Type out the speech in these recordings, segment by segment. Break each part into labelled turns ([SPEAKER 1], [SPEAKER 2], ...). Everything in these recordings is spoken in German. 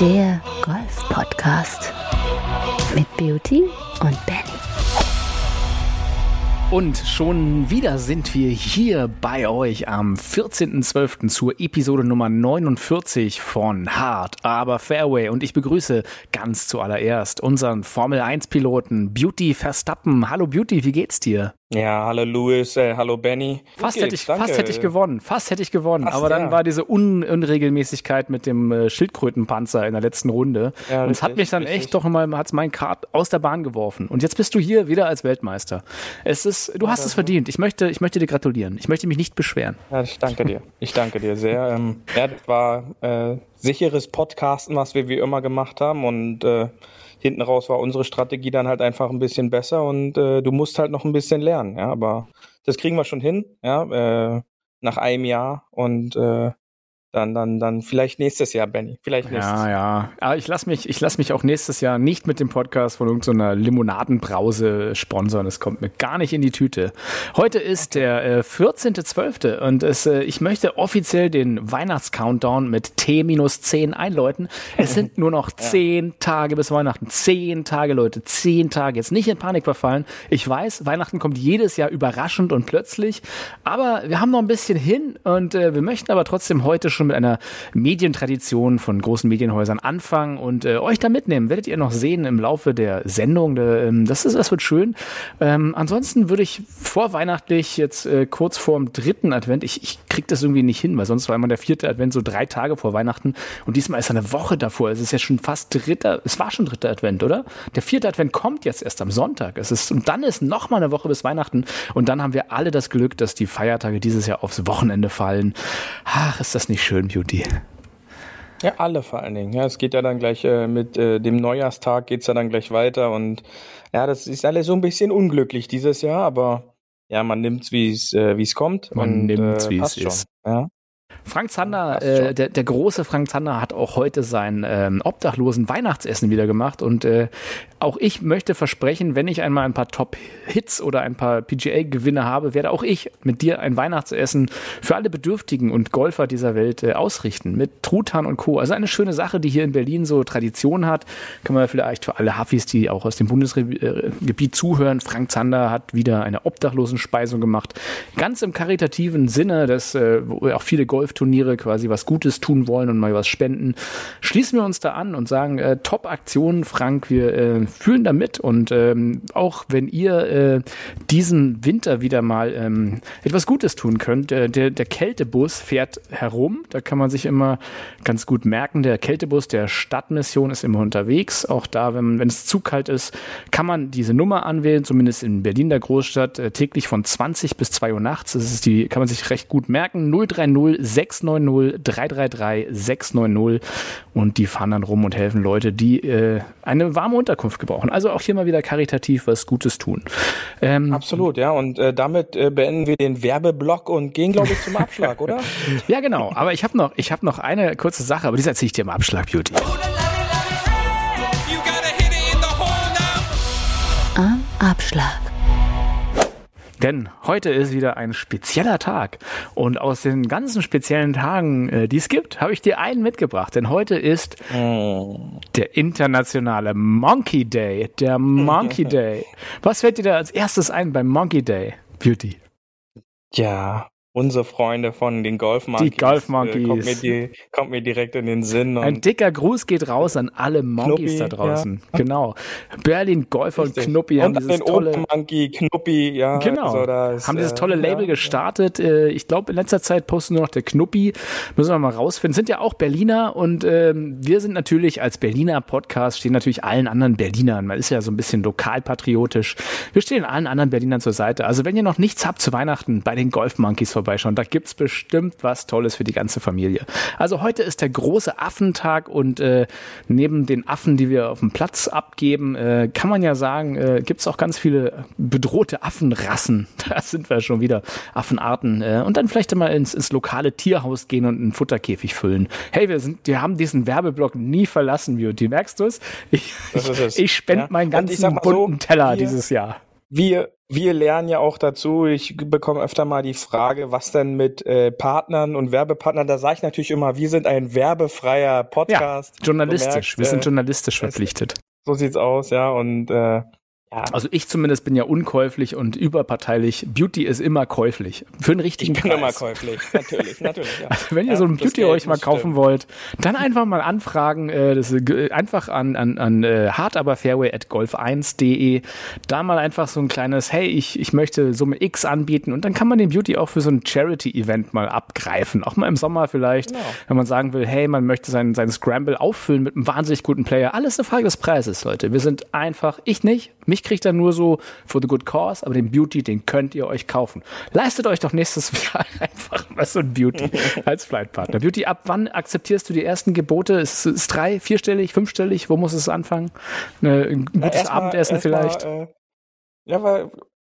[SPEAKER 1] Der Golf-Podcast mit Beauty und Benny.
[SPEAKER 2] Und schon wieder sind wir hier bei euch am 14.12. zur Episode Nummer 49 von Hard aber Fairway. Und ich begrüße ganz zuallererst unseren Formel 1-Piloten Beauty Verstappen. Hallo Beauty, wie geht's dir?
[SPEAKER 3] Ja, hallo Louis, äh, hallo Benny.
[SPEAKER 2] Fast hätte, ich, fast hätte ich gewonnen, fast hätte ich gewonnen. Fast, aber dann ja. war diese Un Unregelmäßigkeit mit dem äh, Schildkrötenpanzer in der letzten Runde. Ja, und es hat mich dann richtig. echt doch mal, hat's mein Kart aus der Bahn geworfen. Und jetzt bist du hier wieder als Weltmeister. Es ist, du ja, hast es verdient. Ich möchte, ich möchte dir gratulieren. Ich möchte mich nicht beschweren.
[SPEAKER 3] Ja, ich danke dir. Ich danke dir sehr. Ähm, ja, das war äh, sicheres Podcasten, was wir wie immer gemacht haben und äh, hinten raus war unsere Strategie dann halt einfach ein bisschen besser und äh, du musst halt noch ein bisschen lernen, ja, aber das kriegen wir schon hin, ja, äh, nach einem Jahr und äh, dann, dann, dann vielleicht nächstes Jahr, Benny. Vielleicht nächstes
[SPEAKER 2] ja, Jahr. Ja, Aber ich lasse mich, ich lass mich auch nächstes Jahr nicht mit dem Podcast von irgendeiner Limonadenbrause sponsern. Es kommt mir gar nicht in die Tüte. Heute ist der äh, 14.12. und es, äh, ich möchte offiziell den Weihnachts-Countdown mit T-10 einläuten. Es sind nur noch zehn ja. Tage bis Weihnachten. Zehn Tage, Leute. Zehn Tage. Jetzt nicht in Panik verfallen. Ich weiß, Weihnachten kommt jedes Jahr überraschend und plötzlich. Aber wir haben noch ein bisschen hin und äh, wir möchten aber trotzdem heute schon schon mit einer Medientradition von großen Medienhäusern anfangen und äh, euch da mitnehmen. Werdet ihr noch sehen im Laufe der Sendung. Ähm, das, ist, das wird schön. Ähm, ansonsten würde ich vorweihnachtlich jetzt äh, kurz vor dem dritten Advent, ich, ich krieg das irgendwie nicht hin, weil sonst war immer der vierte Advent so drei Tage vor Weihnachten und diesmal ist eine Woche davor. Es ist ja schon fast dritter, es war schon dritter Advent, oder? Der vierte Advent kommt jetzt erst am Sonntag. Es ist, und dann ist noch eine Woche bis Weihnachten und dann haben wir alle das Glück, dass die Feiertage dieses Jahr aufs Wochenende fallen. Ach, ist das nicht schön? schön, Beauty.
[SPEAKER 3] Ja, alle vor allen Dingen. Ja, es geht ja dann gleich äh, mit äh, dem Neujahrstag geht's ja dann gleich weiter und ja, das ist alles so ein bisschen unglücklich dieses Jahr, aber ja, man nimmt's wie es äh, wie es kommt.
[SPEAKER 2] Man nimmt's äh, wie es ist. Ja. Frank Zander, äh, der, der große Frank Zander hat auch heute sein ähm, obdachlosen Weihnachtsessen wieder gemacht und äh, auch ich möchte versprechen, wenn ich einmal ein paar Top-Hits oder ein paar PGA-Gewinne habe, werde auch ich mit dir ein Weihnachtsessen für alle Bedürftigen und Golfer dieser Welt äh, ausrichten mit Truthahn und Co. Also eine schöne Sache, die hier in Berlin so Tradition hat. Kann man vielleicht für alle Hafis, die auch aus dem Bundesgebiet zuhören. Frank Zander hat wieder eine Obdachlosenspeisung gemacht. Ganz im karitativen Sinne, dass äh, auch viele Golfer Golfturniere quasi was Gutes tun wollen und mal was spenden, schließen wir uns da an und sagen, äh, Top-Aktion, Frank, wir äh, fühlen da mit und ähm, auch wenn ihr äh, diesen Winter wieder mal ähm, etwas Gutes tun könnt, äh, der, der Kältebus fährt herum, da kann man sich immer ganz gut merken, der Kältebus der Stadtmission ist immer unterwegs, auch da, wenn, es zu kalt ist, kann man diese Nummer anwählen, zumindest in Berlin, der Großstadt, äh, täglich von 20 bis 2 Uhr nachts, das ist die, kann man sich recht gut merken, 030 690 333 690 und die fahren dann rum und helfen Leute, die äh, eine warme Unterkunft gebrauchen. Also auch hier mal wieder karitativ was Gutes tun.
[SPEAKER 3] Ähm, Absolut, ja. Und äh, damit äh, beenden wir den Werbeblock und gehen, glaube ich, zum Abschlag, oder?
[SPEAKER 2] ja, genau. Aber ich habe noch, ich habe noch eine kurze Sache, aber die erzähle ich dir im Abschlag, Beauty.
[SPEAKER 1] Am Abschlag.
[SPEAKER 2] Denn heute ist wieder ein spezieller Tag. Und aus den ganzen speziellen Tagen, äh, die es gibt, habe ich dir einen mitgebracht. Denn heute ist oh. der internationale Monkey Day. Der Monkey Day. Was fällt dir da als erstes ein beim Monkey Day, Beauty?
[SPEAKER 3] Ja, Unsere Freunde von den Golf Monkeys.
[SPEAKER 2] Die Golf Monkeys. Äh,
[SPEAKER 3] kommt, mir die, kommt, mir direkt in den Sinn.
[SPEAKER 2] Ein dicker Gruß geht raus an alle Monkeys Knuppi, da draußen. Ja. Genau. Berlin Golfer und Knuppi haben dieses den tolle.
[SPEAKER 3] Monkey, Knuppi, ja.
[SPEAKER 2] Genau. Also das, haben dieses tolle äh, Label ja, gestartet. Äh, ich glaube, in letzter Zeit posten nur noch der Knuppi. Müssen wir mal rausfinden. Sind ja auch Berliner und ähm, wir sind natürlich als Berliner Podcast, stehen natürlich allen anderen Berlinern. Man ist ja so ein bisschen lokalpatriotisch. Wir stehen allen anderen Berlinern zur Seite. Also wenn ihr noch nichts habt zu Weihnachten bei den Golf Monkeys vorbeischauen. Da gibt's bestimmt was Tolles für die ganze Familie. Also heute ist der große Affentag und äh, neben den Affen, die wir auf dem Platz abgeben, äh, kann man ja sagen, äh, gibt's auch ganz viele bedrohte Affenrassen. Da sind wir schon wieder Affenarten. Äh, und dann vielleicht mal ins, ins lokale Tierhaus gehen und einen Futterkäfig füllen. Hey, wir sind, wir haben diesen Werbeblock nie verlassen, Beauty. Merkst du es? Ich, ich, ich spende ja. meinen ganzen bunten so, Teller wir, dieses Jahr
[SPEAKER 3] wir wir lernen ja auch dazu, ich bekomme öfter mal die Frage, was denn mit äh, Partnern und Werbepartnern, da sage ich natürlich immer, wir sind ein werbefreier Podcast.
[SPEAKER 2] Ja, journalistisch, merkst, wir sind äh, journalistisch verpflichtet.
[SPEAKER 3] So sieht's aus, ja, und äh,
[SPEAKER 2] ja. Also ich zumindest bin ja unkäuflich und überparteilich. Beauty ist immer käuflich. Für einen richtigen
[SPEAKER 3] ich bin Preis. immer käuflich, natürlich, natürlich. Ja.
[SPEAKER 2] Also wenn ihr ja, so ein Beauty euch mal kaufen stimmt. wollt, dann einfach mal anfragen. Äh, das ist, äh, einfach an, an, an äh, hartaberfairway at golf1.de. Da mal einfach so ein kleines, hey, ich, ich möchte Summe X anbieten und dann kann man den Beauty auch für so ein Charity-Event mal abgreifen. Auch mal im Sommer vielleicht, genau. wenn man sagen will, hey, man möchte seinen, seinen Scramble auffüllen mit einem wahnsinnig guten Player. Alles eine Frage des Preises, Leute. Wir sind einfach, ich nicht, mich mich kriegt er nur so for the good cause, aber den Beauty, den könnt ihr euch kaufen. Leistet euch doch nächstes Jahr einfach mal so ein Beauty als Flightpartner. Beauty, ab wann akzeptierst du die ersten Gebote? Ist es drei, vierstellig, fünfstellig? Wo muss es anfangen? Eine, ein gutes Na, Abendessen mal, vielleicht? Mal, äh,
[SPEAKER 3] ja, weil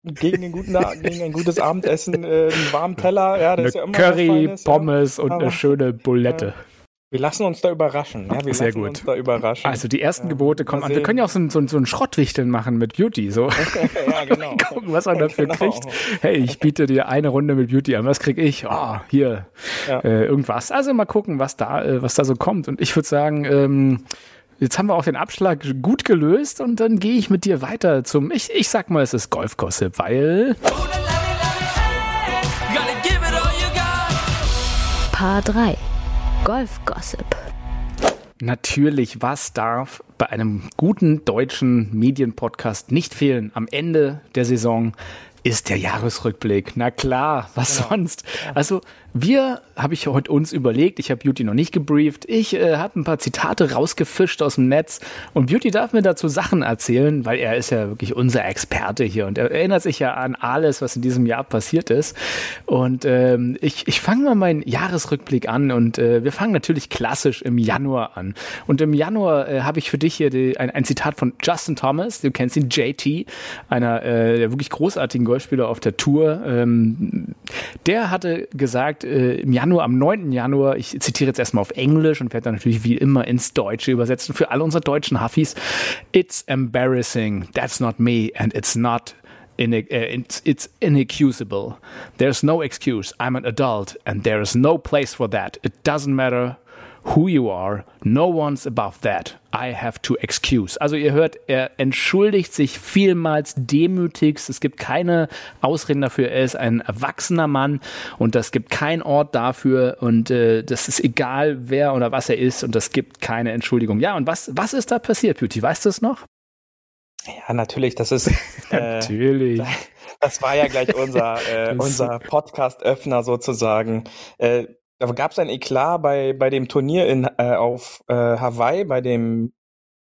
[SPEAKER 3] gegen, guten, gegen ein gutes Abendessen äh, einen warmen Teller, ja, das
[SPEAKER 2] eine
[SPEAKER 3] ist ja immer
[SPEAKER 2] Curry, Feines, Pommes ja. und aber, eine schöne Bulette.
[SPEAKER 3] Ja. Wir lassen uns da überraschen. Ja, wir
[SPEAKER 2] Sehr
[SPEAKER 3] lassen
[SPEAKER 2] gut.
[SPEAKER 3] uns da überraschen.
[SPEAKER 2] Also die ersten Gebote kommen an. Wir können ja auch so, so, so ein Schrottwichteln machen mit Beauty. So.
[SPEAKER 3] ja, genau.
[SPEAKER 2] Gucken, was man dafür genau. kriegt. Hey, ich biete dir eine Runde mit Beauty an. Was krieg ich? Oh, hier ja. äh, irgendwas. Also mal gucken, was da, äh, was da so kommt. Und ich würde sagen, ähm, Jetzt haben wir auch den Abschlag gut gelöst und dann gehe ich mit dir weiter zum, ich, ich sag mal, es ist Golfgossip, weil.
[SPEAKER 1] Paar 3 Golf-Gossip.
[SPEAKER 2] Natürlich, was darf bei einem guten deutschen Medienpodcast nicht fehlen am Ende der Saison? ist der Jahresrückblick. Na klar, was genau. sonst? Also wir, habe ich heute uns überlegt, ich habe Beauty noch nicht gebrieft, ich äh, habe ein paar Zitate rausgefischt aus dem Netz und Beauty darf mir dazu Sachen erzählen, weil er ist ja wirklich unser Experte hier und er erinnert sich ja an alles, was in diesem Jahr passiert ist. Und ähm, ich, ich fange mal meinen Jahresrückblick an und äh, wir fangen natürlich klassisch im Januar an. Und im Januar äh, habe ich für dich hier die, ein, ein Zitat von Justin Thomas, du kennst ihn, JT, einer äh, der wirklich großartigen Golfspieler auf der Tour. Ähm, der hatte gesagt, äh, im Januar, am 9. Januar, ich zitiere jetzt erstmal auf Englisch und werde dann natürlich wie immer ins Deutsche übersetzen für alle unsere deutschen Huffis. It's embarrassing. That's not me and it's not in, uh, it's, it's inexcusable. There's no excuse. I'm an adult and there is no place for that. It doesn't matter who you are. No one's above that. I have to excuse. Also ihr hört, er entschuldigt sich vielmals demütigst. Es gibt keine Ausreden dafür. Er ist ein erwachsener Mann und das gibt keinen Ort dafür und äh, das ist egal, wer oder was er ist und das gibt keine Entschuldigung. Ja, und was, was ist da passiert, Beauty? Weißt du es noch?
[SPEAKER 3] Ja, natürlich, das ist
[SPEAKER 2] äh, natürlich.
[SPEAKER 3] Das war ja gleich unser, äh, unser Podcast-Öffner sozusagen. Äh, da gab es ein Eklat bei, bei dem Turnier in, äh, auf äh, Hawaii, bei dem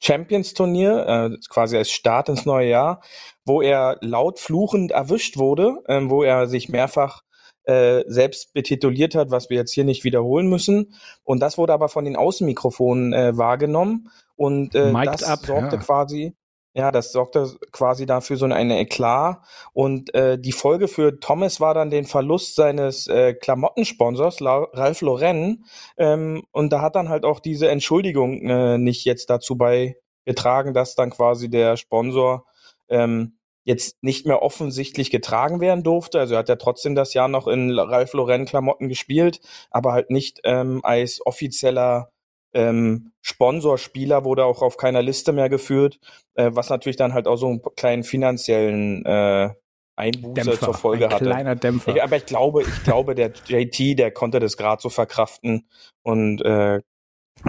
[SPEAKER 3] Champions-Turnier, äh, quasi als Start ins neue Jahr, wo er laut fluchend erwischt wurde, äh, wo er sich mehrfach äh, selbst betituliert hat, was wir jetzt hier nicht wiederholen müssen. Und das wurde aber von den Außenmikrofonen äh, wahrgenommen und äh, das up, sorgte ja. quasi ja, das sorgte quasi dafür so eine Eklat. Und äh, die Folge für Thomas war dann den Verlust seines äh, Klamottensponsors, La Ralph Lauren. Ähm, und da hat dann halt auch diese Entschuldigung äh, nicht jetzt dazu beigetragen, dass dann quasi der Sponsor ähm, jetzt nicht mehr offensichtlich getragen werden durfte. Also er hat ja trotzdem das Jahr noch in Ralph Lauren Klamotten gespielt, aber halt nicht ähm, als offizieller ähm, Sponsorspieler wurde auch auf keiner Liste mehr geführt, äh, was natürlich dann halt auch so einen kleinen finanziellen äh, Einbuße Dämpfer, zur Folge
[SPEAKER 2] ein
[SPEAKER 3] hatte.
[SPEAKER 2] Kleiner Dämpfer.
[SPEAKER 3] Ich, aber ich glaube, ich glaube, der JT, der konnte das gerade so verkraften und äh,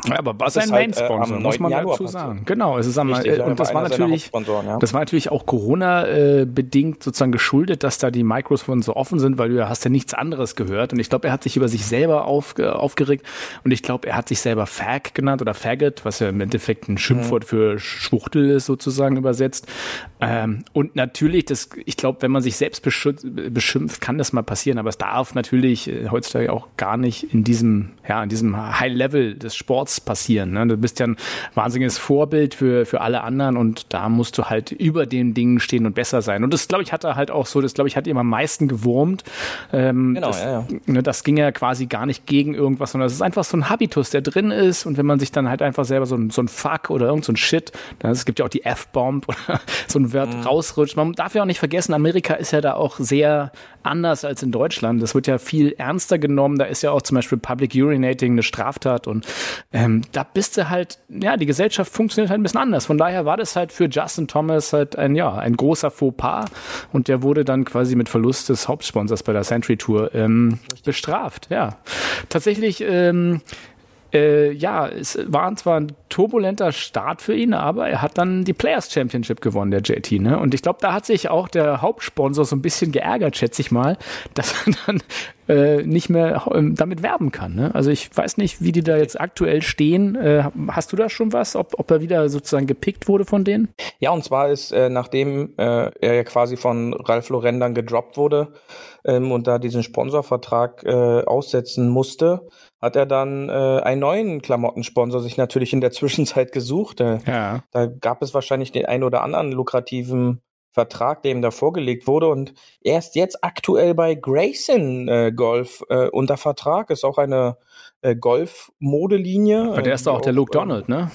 [SPEAKER 2] ja, aber was ein Main-Sponsor, halt, äh, muss man Januar dazu sagen. Genau, es ist am, Richtig, äh, und das war natürlich, ja. das war natürlich auch Corona-bedingt sozusagen geschuldet, dass da die Mikrofone so offen sind, weil du hast ja nichts anderes gehört. Und ich glaube, er hat sich über sich selber auf, aufgeregt und ich glaube, er hat sich selber Fag genannt oder Faggot, was ja im Endeffekt ein Schimpfwort mhm. für Schwuchtel ist, sozusagen übersetzt. Ähm, und natürlich, das, ich glaube, wenn man sich selbst beschimpft, kann das mal passieren, aber es darf natürlich äh, heutzutage auch gar nicht in diesem, ja, in diesem High-Level des Sports Sports passieren. Ne? Du bist ja ein wahnsinniges Vorbild für, für alle anderen und da musst du halt über den Dingen stehen und besser sein. Und das, glaube ich, hat er halt auch so, das, glaube ich, hat ihm am meisten gewurmt. Ähm, genau, das, ja, ja. Ne, das ging ja quasi gar nicht gegen irgendwas, sondern es ist einfach so ein Habitus, der drin ist und wenn man sich dann halt einfach selber so ein, so ein Fuck oder irgend so ein Shit, dann, es gibt ja auch die F-Bomb oder so ein Wort mhm. rausrutscht. Man darf ja auch nicht vergessen, Amerika ist ja da auch sehr anders als in Deutschland. Das wird ja viel ernster genommen. Da ist ja auch zum Beispiel Public Urinating eine Straftat und ähm, da bist du halt, ja, die Gesellschaft funktioniert halt ein bisschen anders. Von daher war das halt für Justin Thomas halt ein, ja, ein großer Fauxpas und der wurde dann quasi mit Verlust des Hauptsponsors bei der Century Tour ähm, bestraft. Ja, tatsächlich ähm, äh, ja, es war zwar ein turbulenter Start für ihn, aber er hat dann die Players Championship gewonnen, der JT. Ne? Und ich glaube, da hat sich auch der Hauptsponsor so ein bisschen geärgert, schätze ich mal, dass er dann äh, nicht mehr ähm, damit werben kann. Ne? Also ich weiß nicht, wie die da jetzt aktuell stehen. Äh, hast du da schon was, ob, ob er wieder sozusagen gepickt wurde von denen?
[SPEAKER 3] Ja, und zwar ist, äh, nachdem äh, er ja quasi von Ralf Lauren dann gedroppt wurde ähm, und da diesen Sponsorvertrag äh, aussetzen musste, hat er dann äh, einen neuen Klamottensponsor sich natürlich in der Zwischenzeit gesucht. Äh, ja. Da gab es wahrscheinlich den einen oder anderen lukrativen Vertrag, der ihm da vorgelegt wurde. Und er ist jetzt aktuell bei Grayson äh, Golf äh, unter Vertrag. Ist auch eine äh, Golf-Modelinie.
[SPEAKER 2] Aber der ist doch auch der Luke Donald, ne?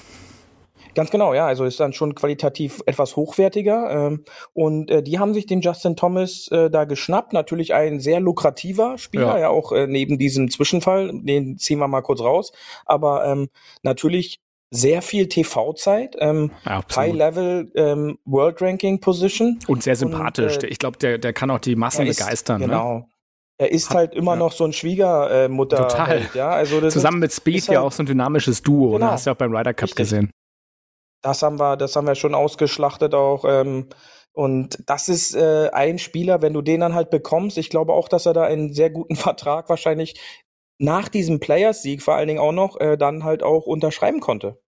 [SPEAKER 3] Ganz genau, ja. Also ist dann schon qualitativ etwas hochwertiger. Ähm, und äh, die haben sich den Justin Thomas äh, da geschnappt. Natürlich ein sehr lukrativer Spieler, ja, ja auch äh, neben diesem Zwischenfall. Den ziehen wir mal kurz raus. Aber ähm, natürlich sehr viel TV-Zeit, ähm, High-Level ähm, World Ranking Position.
[SPEAKER 2] Und sehr sympathisch. Und, äh, ich glaube, der, der kann auch die Massen begeistern.
[SPEAKER 3] Ne? Genau. Ne? Er ist Hat, halt immer ja. noch so ein Schwiegermutter. Äh,
[SPEAKER 2] Total. Halt, ja, also Zusammen mit Speed halt, ja auch so ein dynamisches Duo. Ne? Genau. Ne? Hast du ja auch beim Ryder Cup Richtig. gesehen.
[SPEAKER 3] Das haben wir, das haben wir schon ausgeschlachtet auch. Ähm, und das ist äh, ein Spieler, wenn du den dann halt bekommst. Ich glaube auch, dass er da einen sehr guten Vertrag wahrscheinlich nach diesem Players-Sieg vor allen Dingen auch noch äh, dann halt auch unterschreiben konnte.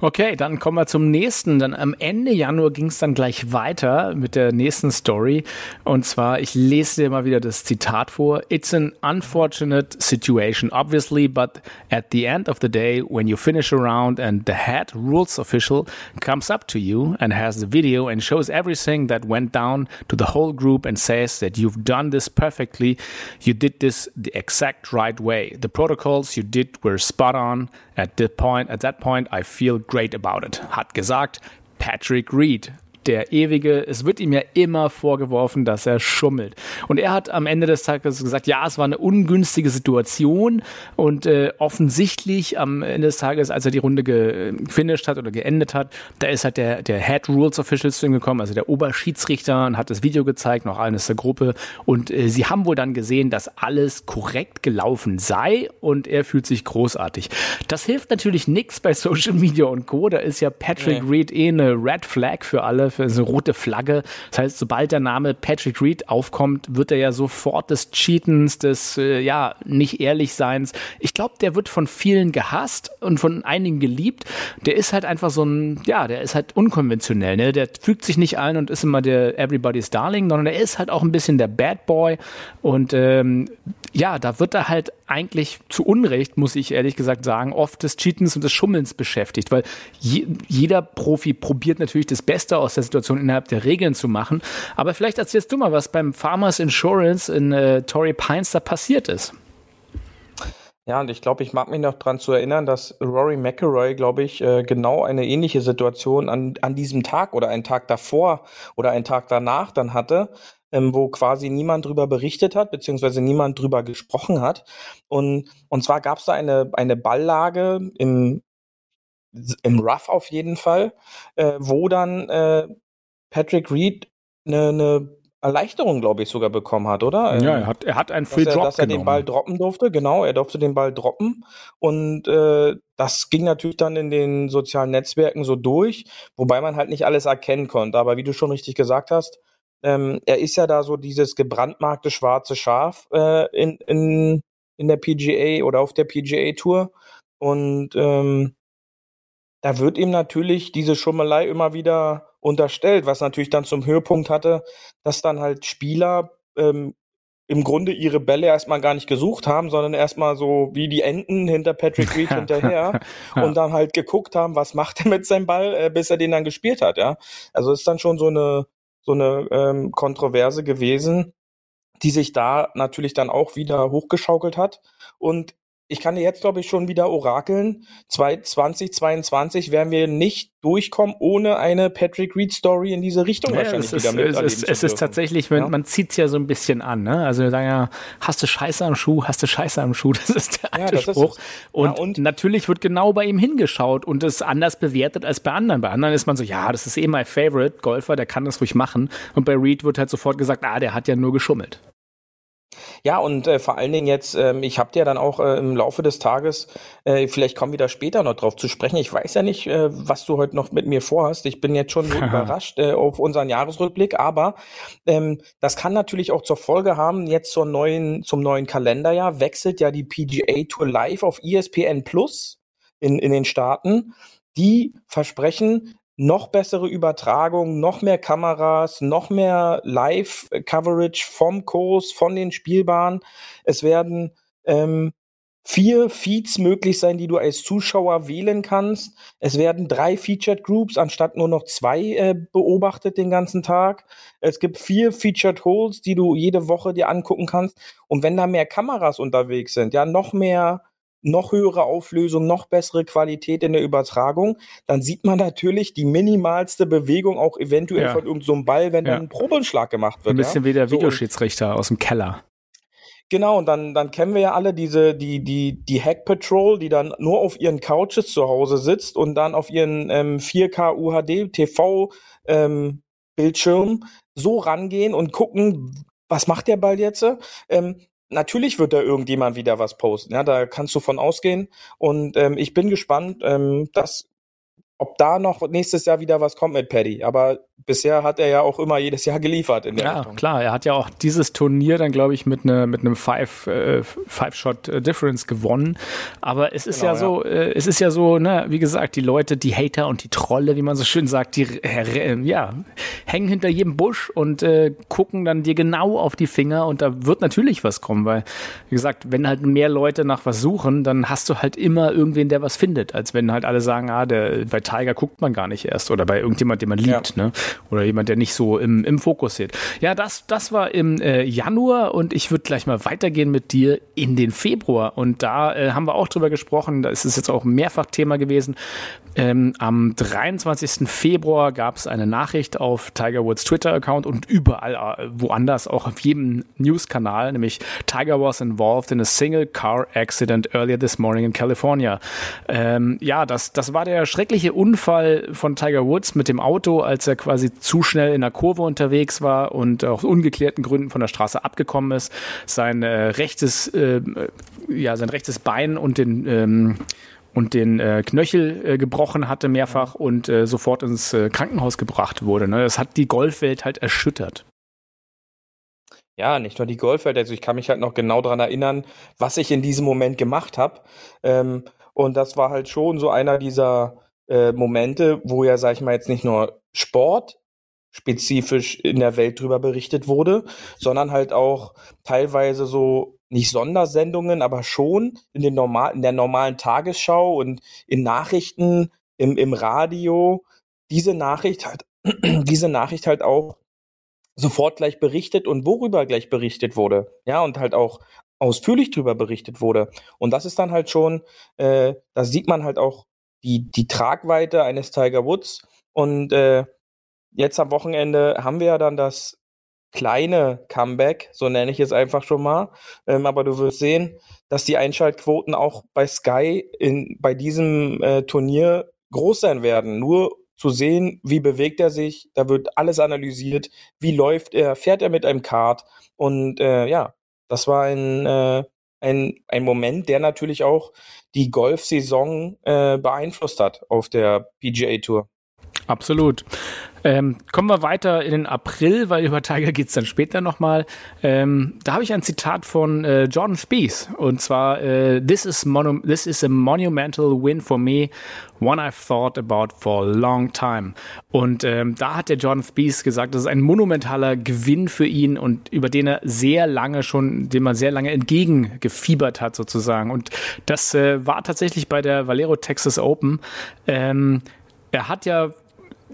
[SPEAKER 2] Okay, dann kommen wir zum nächsten. Dann am Ende Januar ging es dann gleich weiter mit der nächsten Story. Und zwar, ich lese dir mal wieder das Zitat vor. It's an unfortunate situation, obviously, but at the end of the day, when you finish a round and the head rules official comes up to you and has the video and shows everything that went down to the whole group and says that you've done this perfectly, you did this the exact right way. The protocols you did were spot on. At the point, at that point, I feel great about it, hat gesagt Patrick Reed, der ewige, es wird ihm ja immer vorgeworfen, dass er schummelt. Und er hat am Ende des Tages gesagt, ja, es war eine ungünstige Situation und äh, offensichtlich am Ende des Tages, als er die Runde gefinisht hat oder geendet hat, da ist halt der, der Head Rules Official zu ihm gekommen, also der Oberschiedsrichter und hat das Video gezeigt, noch eines der Gruppe und äh, sie haben wohl dann gesehen, dass alles korrekt gelaufen sei und er fühlt sich großartig. Das hilft natürlich nichts bei Social Media und Co. Da ist ja Patrick nee. Reed eh eine Red Flag für alle, für eine rote Flagge. Das heißt, sobald der Name Patrick Reed aufkommt, wird er ja sofort des Cheatens, des äh, ja nicht ehrlich Seins. Ich glaube, der wird von vielen gehasst und von einigen geliebt. Der ist halt einfach so ein, ja, der ist halt unkonventionell. Ne? Der fügt sich nicht ein und ist immer der Everybody's Darling, sondern er ist halt auch ein bisschen der Bad Boy und ähm, ja, da wird er halt eigentlich zu Unrecht, muss ich ehrlich gesagt sagen, oft des Cheatens und des Schummelns beschäftigt, weil je, jeder Profi probiert natürlich das Beste aus der Situation innerhalb der Regeln zu machen. Aber vielleicht erzählst du mal, was beim Farmers Insurance in äh, Torrey Pines da passiert ist.
[SPEAKER 3] Ja, und ich glaube, ich mag mich noch daran zu erinnern, dass Rory McElroy, glaube ich, äh, genau eine ähnliche Situation an, an diesem Tag oder einen Tag davor oder einen Tag danach dann hatte, ähm, wo quasi niemand drüber berichtet hat, beziehungsweise niemand drüber gesprochen hat. Und, und zwar gab es da eine, eine Balllage im, im Rough auf jeden Fall, äh, wo dann äh, Patrick Reed eine, eine Erleichterung, glaube ich, sogar bekommen hat, oder?
[SPEAKER 2] Ja, er hat, er hat einen Free
[SPEAKER 3] dass
[SPEAKER 2] Drop
[SPEAKER 3] er, Dass er den Ball droppen durfte, genau, er durfte den Ball droppen. Und äh, das ging natürlich dann in den sozialen Netzwerken so durch, wobei man halt nicht alles erkennen konnte, aber wie du schon richtig gesagt hast, ähm, er ist ja da so dieses gebrandmarkte schwarze Schaf äh, in, in, in der PGA oder auf der PGA Tour. Und ähm, da wird ihm natürlich diese Schummelei immer wieder unterstellt, was natürlich dann zum Höhepunkt hatte, dass dann halt Spieler ähm, im Grunde ihre Bälle erstmal gar nicht gesucht haben, sondern erstmal so wie die Enten hinter Patrick Reed hinterher ja. und dann halt geguckt haben, was macht er mit seinem Ball, äh, bis er den dann gespielt hat, ja. Also ist dann schon so eine so eine ähm, Kontroverse gewesen, die sich da natürlich dann auch wieder hochgeschaukelt hat und ich kann dir jetzt, glaube ich, schon wieder orakeln. 2022 werden wir nicht durchkommen, ohne eine Patrick Reed Story in diese Richtung ja, wahrscheinlich
[SPEAKER 2] wieder
[SPEAKER 3] mit.
[SPEAKER 2] Es, ist, es ist tatsächlich, man, ja? man zieht es ja so ein bisschen an. Ne? Also wir sagen ja, hast du Scheiße am Schuh, hast du Scheiße am Schuh. Das ist der alte ja, Spruch. Und, und, natürlich wird genau bei ihm hingeschaut und es anders bewertet als bei anderen. Bei anderen ist man so, ja, das ist eh mein Favorite Golfer, der kann das ruhig machen. Und bei Reed wird halt sofort gesagt, ah, der hat ja nur geschummelt.
[SPEAKER 3] Ja, und äh, vor allen Dingen jetzt, ähm, ich habe dir dann auch äh, im Laufe des Tages, äh, vielleicht kommen wir da später noch drauf zu sprechen. Ich weiß ja nicht, äh, was du heute noch mit mir vorhast. Ich bin jetzt schon so überrascht äh, auf unseren Jahresrückblick, aber ähm, das kann natürlich auch zur Folge haben, jetzt zur neuen, zum neuen Kalenderjahr wechselt ja die PGA Tour Live auf ESPN Plus in, in den Staaten. Die versprechen, noch bessere Übertragung, noch mehr Kameras, noch mehr Live-Coverage vom Kurs, von den Spielbahnen. Es werden ähm, vier Feeds möglich sein, die du als Zuschauer wählen kannst. Es werden drei Featured Groups anstatt nur noch zwei äh, beobachtet den ganzen Tag. Es gibt vier Featured Holes, die du jede Woche dir angucken kannst. Und wenn da mehr Kameras unterwegs sind, ja, noch mehr noch höhere Auflösung, noch bessere Qualität in der Übertragung, dann sieht man natürlich die minimalste Bewegung auch eventuell ja. von irgendeinem so Ball, wenn ja. dann ein Probenschlag gemacht wird.
[SPEAKER 2] Ein bisschen ja? wie der Videoschiedsrichter so, aus dem Keller.
[SPEAKER 3] Genau, und dann, dann kennen wir ja alle diese, die, die, die Hack Patrol, die dann nur auf ihren Couches zu Hause sitzt und dann auf ihren ähm, 4K UHD TV ähm, Bildschirm so rangehen und gucken, was macht der Ball jetzt? Ähm, natürlich wird da irgendjemand wieder was posten. Ja, da kannst du von ausgehen. Und ähm, ich bin gespannt, ähm, dass ob da noch nächstes Jahr wieder was kommt mit Paddy. Aber bisher hat er ja auch immer jedes Jahr geliefert in der
[SPEAKER 2] Ja, Richtung. klar. Er hat ja auch dieses Turnier dann, glaube ich, mit, ne, mit einem Five, äh, Five-Shot äh, Difference gewonnen. Aber es ist genau, ja so, ja. Äh, es ist ja so, ne, wie gesagt, die Leute, die Hater und die Trolle, wie man so schön sagt, die äh, ja, hängen hinter jedem Busch und äh, gucken dann dir genau auf die Finger und da wird natürlich was kommen, weil, wie gesagt, wenn halt mehr Leute nach was suchen, dann hast du halt immer irgendwen, der was findet, als wenn halt alle sagen, ah, der bei Tiger guckt man gar nicht erst oder bei irgendjemand, den man liebt, ja. ne? Oder jemand, der nicht so im, im Fokus steht. Ja, das, das war im äh, Januar und ich würde gleich mal weitergehen mit dir in den Februar. Und da äh, haben wir auch drüber gesprochen, da ist es jetzt auch mehrfach Thema gewesen. Ähm, am 23. Februar gab es eine Nachricht auf Tiger Woods Twitter-Account und überall äh, woanders, auch auf jedem News-Kanal, nämlich Tiger was involved in a single car accident earlier this morning in California. Ähm, ja, das, das war der schreckliche Unfall von Tiger Woods mit dem Auto, als er quasi zu schnell in der Kurve unterwegs war und aus ungeklärten Gründen von der Straße abgekommen ist. Sein äh, rechtes, äh, ja, sein rechtes Bein und den ähm, und den äh, Knöchel äh, gebrochen hatte mehrfach und äh, sofort ins äh, Krankenhaus gebracht wurde. Ne? Das hat die Golfwelt halt erschüttert.
[SPEAKER 3] Ja, nicht nur die Golfwelt, also ich kann mich halt noch genau daran erinnern, was ich in diesem Moment gemacht habe. Ähm, und das war halt schon so einer dieser äh, Momente, wo ja, sag ich mal, jetzt nicht nur Sport spezifisch in der Welt drüber berichtet wurde, sondern halt auch teilweise so nicht Sondersendungen, aber schon in den normal, in der normalen Tagesschau und in Nachrichten im, im Radio diese Nachricht halt, diese Nachricht halt auch sofort gleich berichtet und worüber gleich berichtet wurde. Ja, und halt auch ausführlich drüber berichtet wurde. Und das ist dann halt schon, äh, da sieht man halt auch die, die Tragweite eines Tiger Woods. Und äh, jetzt am Wochenende haben wir ja dann das kleine Comeback, so nenne ich es einfach schon mal. Ähm, aber du wirst sehen, dass die Einschaltquoten auch bei Sky in, bei diesem äh, Turnier groß sein werden. Nur zu sehen, wie bewegt er sich, da wird alles analysiert, wie läuft er, fährt er mit einem Kart und äh, ja, das war ein äh, ein, ein Moment, der natürlich auch die Golfsaison äh, beeinflusst hat auf der PGA Tour.
[SPEAKER 2] Absolut. Ähm, kommen wir weiter in den April, weil über Tiger geht's dann später nochmal. Ähm, da habe ich ein Zitat von äh, Jordan Spieth und zwar äh, this, is this is a monumental win for me, one I've thought about for a long time. Und ähm, da hat der Jordan Spieth gesagt, das ist ein monumentaler Gewinn für ihn und über den er sehr lange schon, dem man sehr lange entgegengefiebert hat sozusagen. Und das äh, war tatsächlich bei der Valero Texas Open. Ähm, er hat ja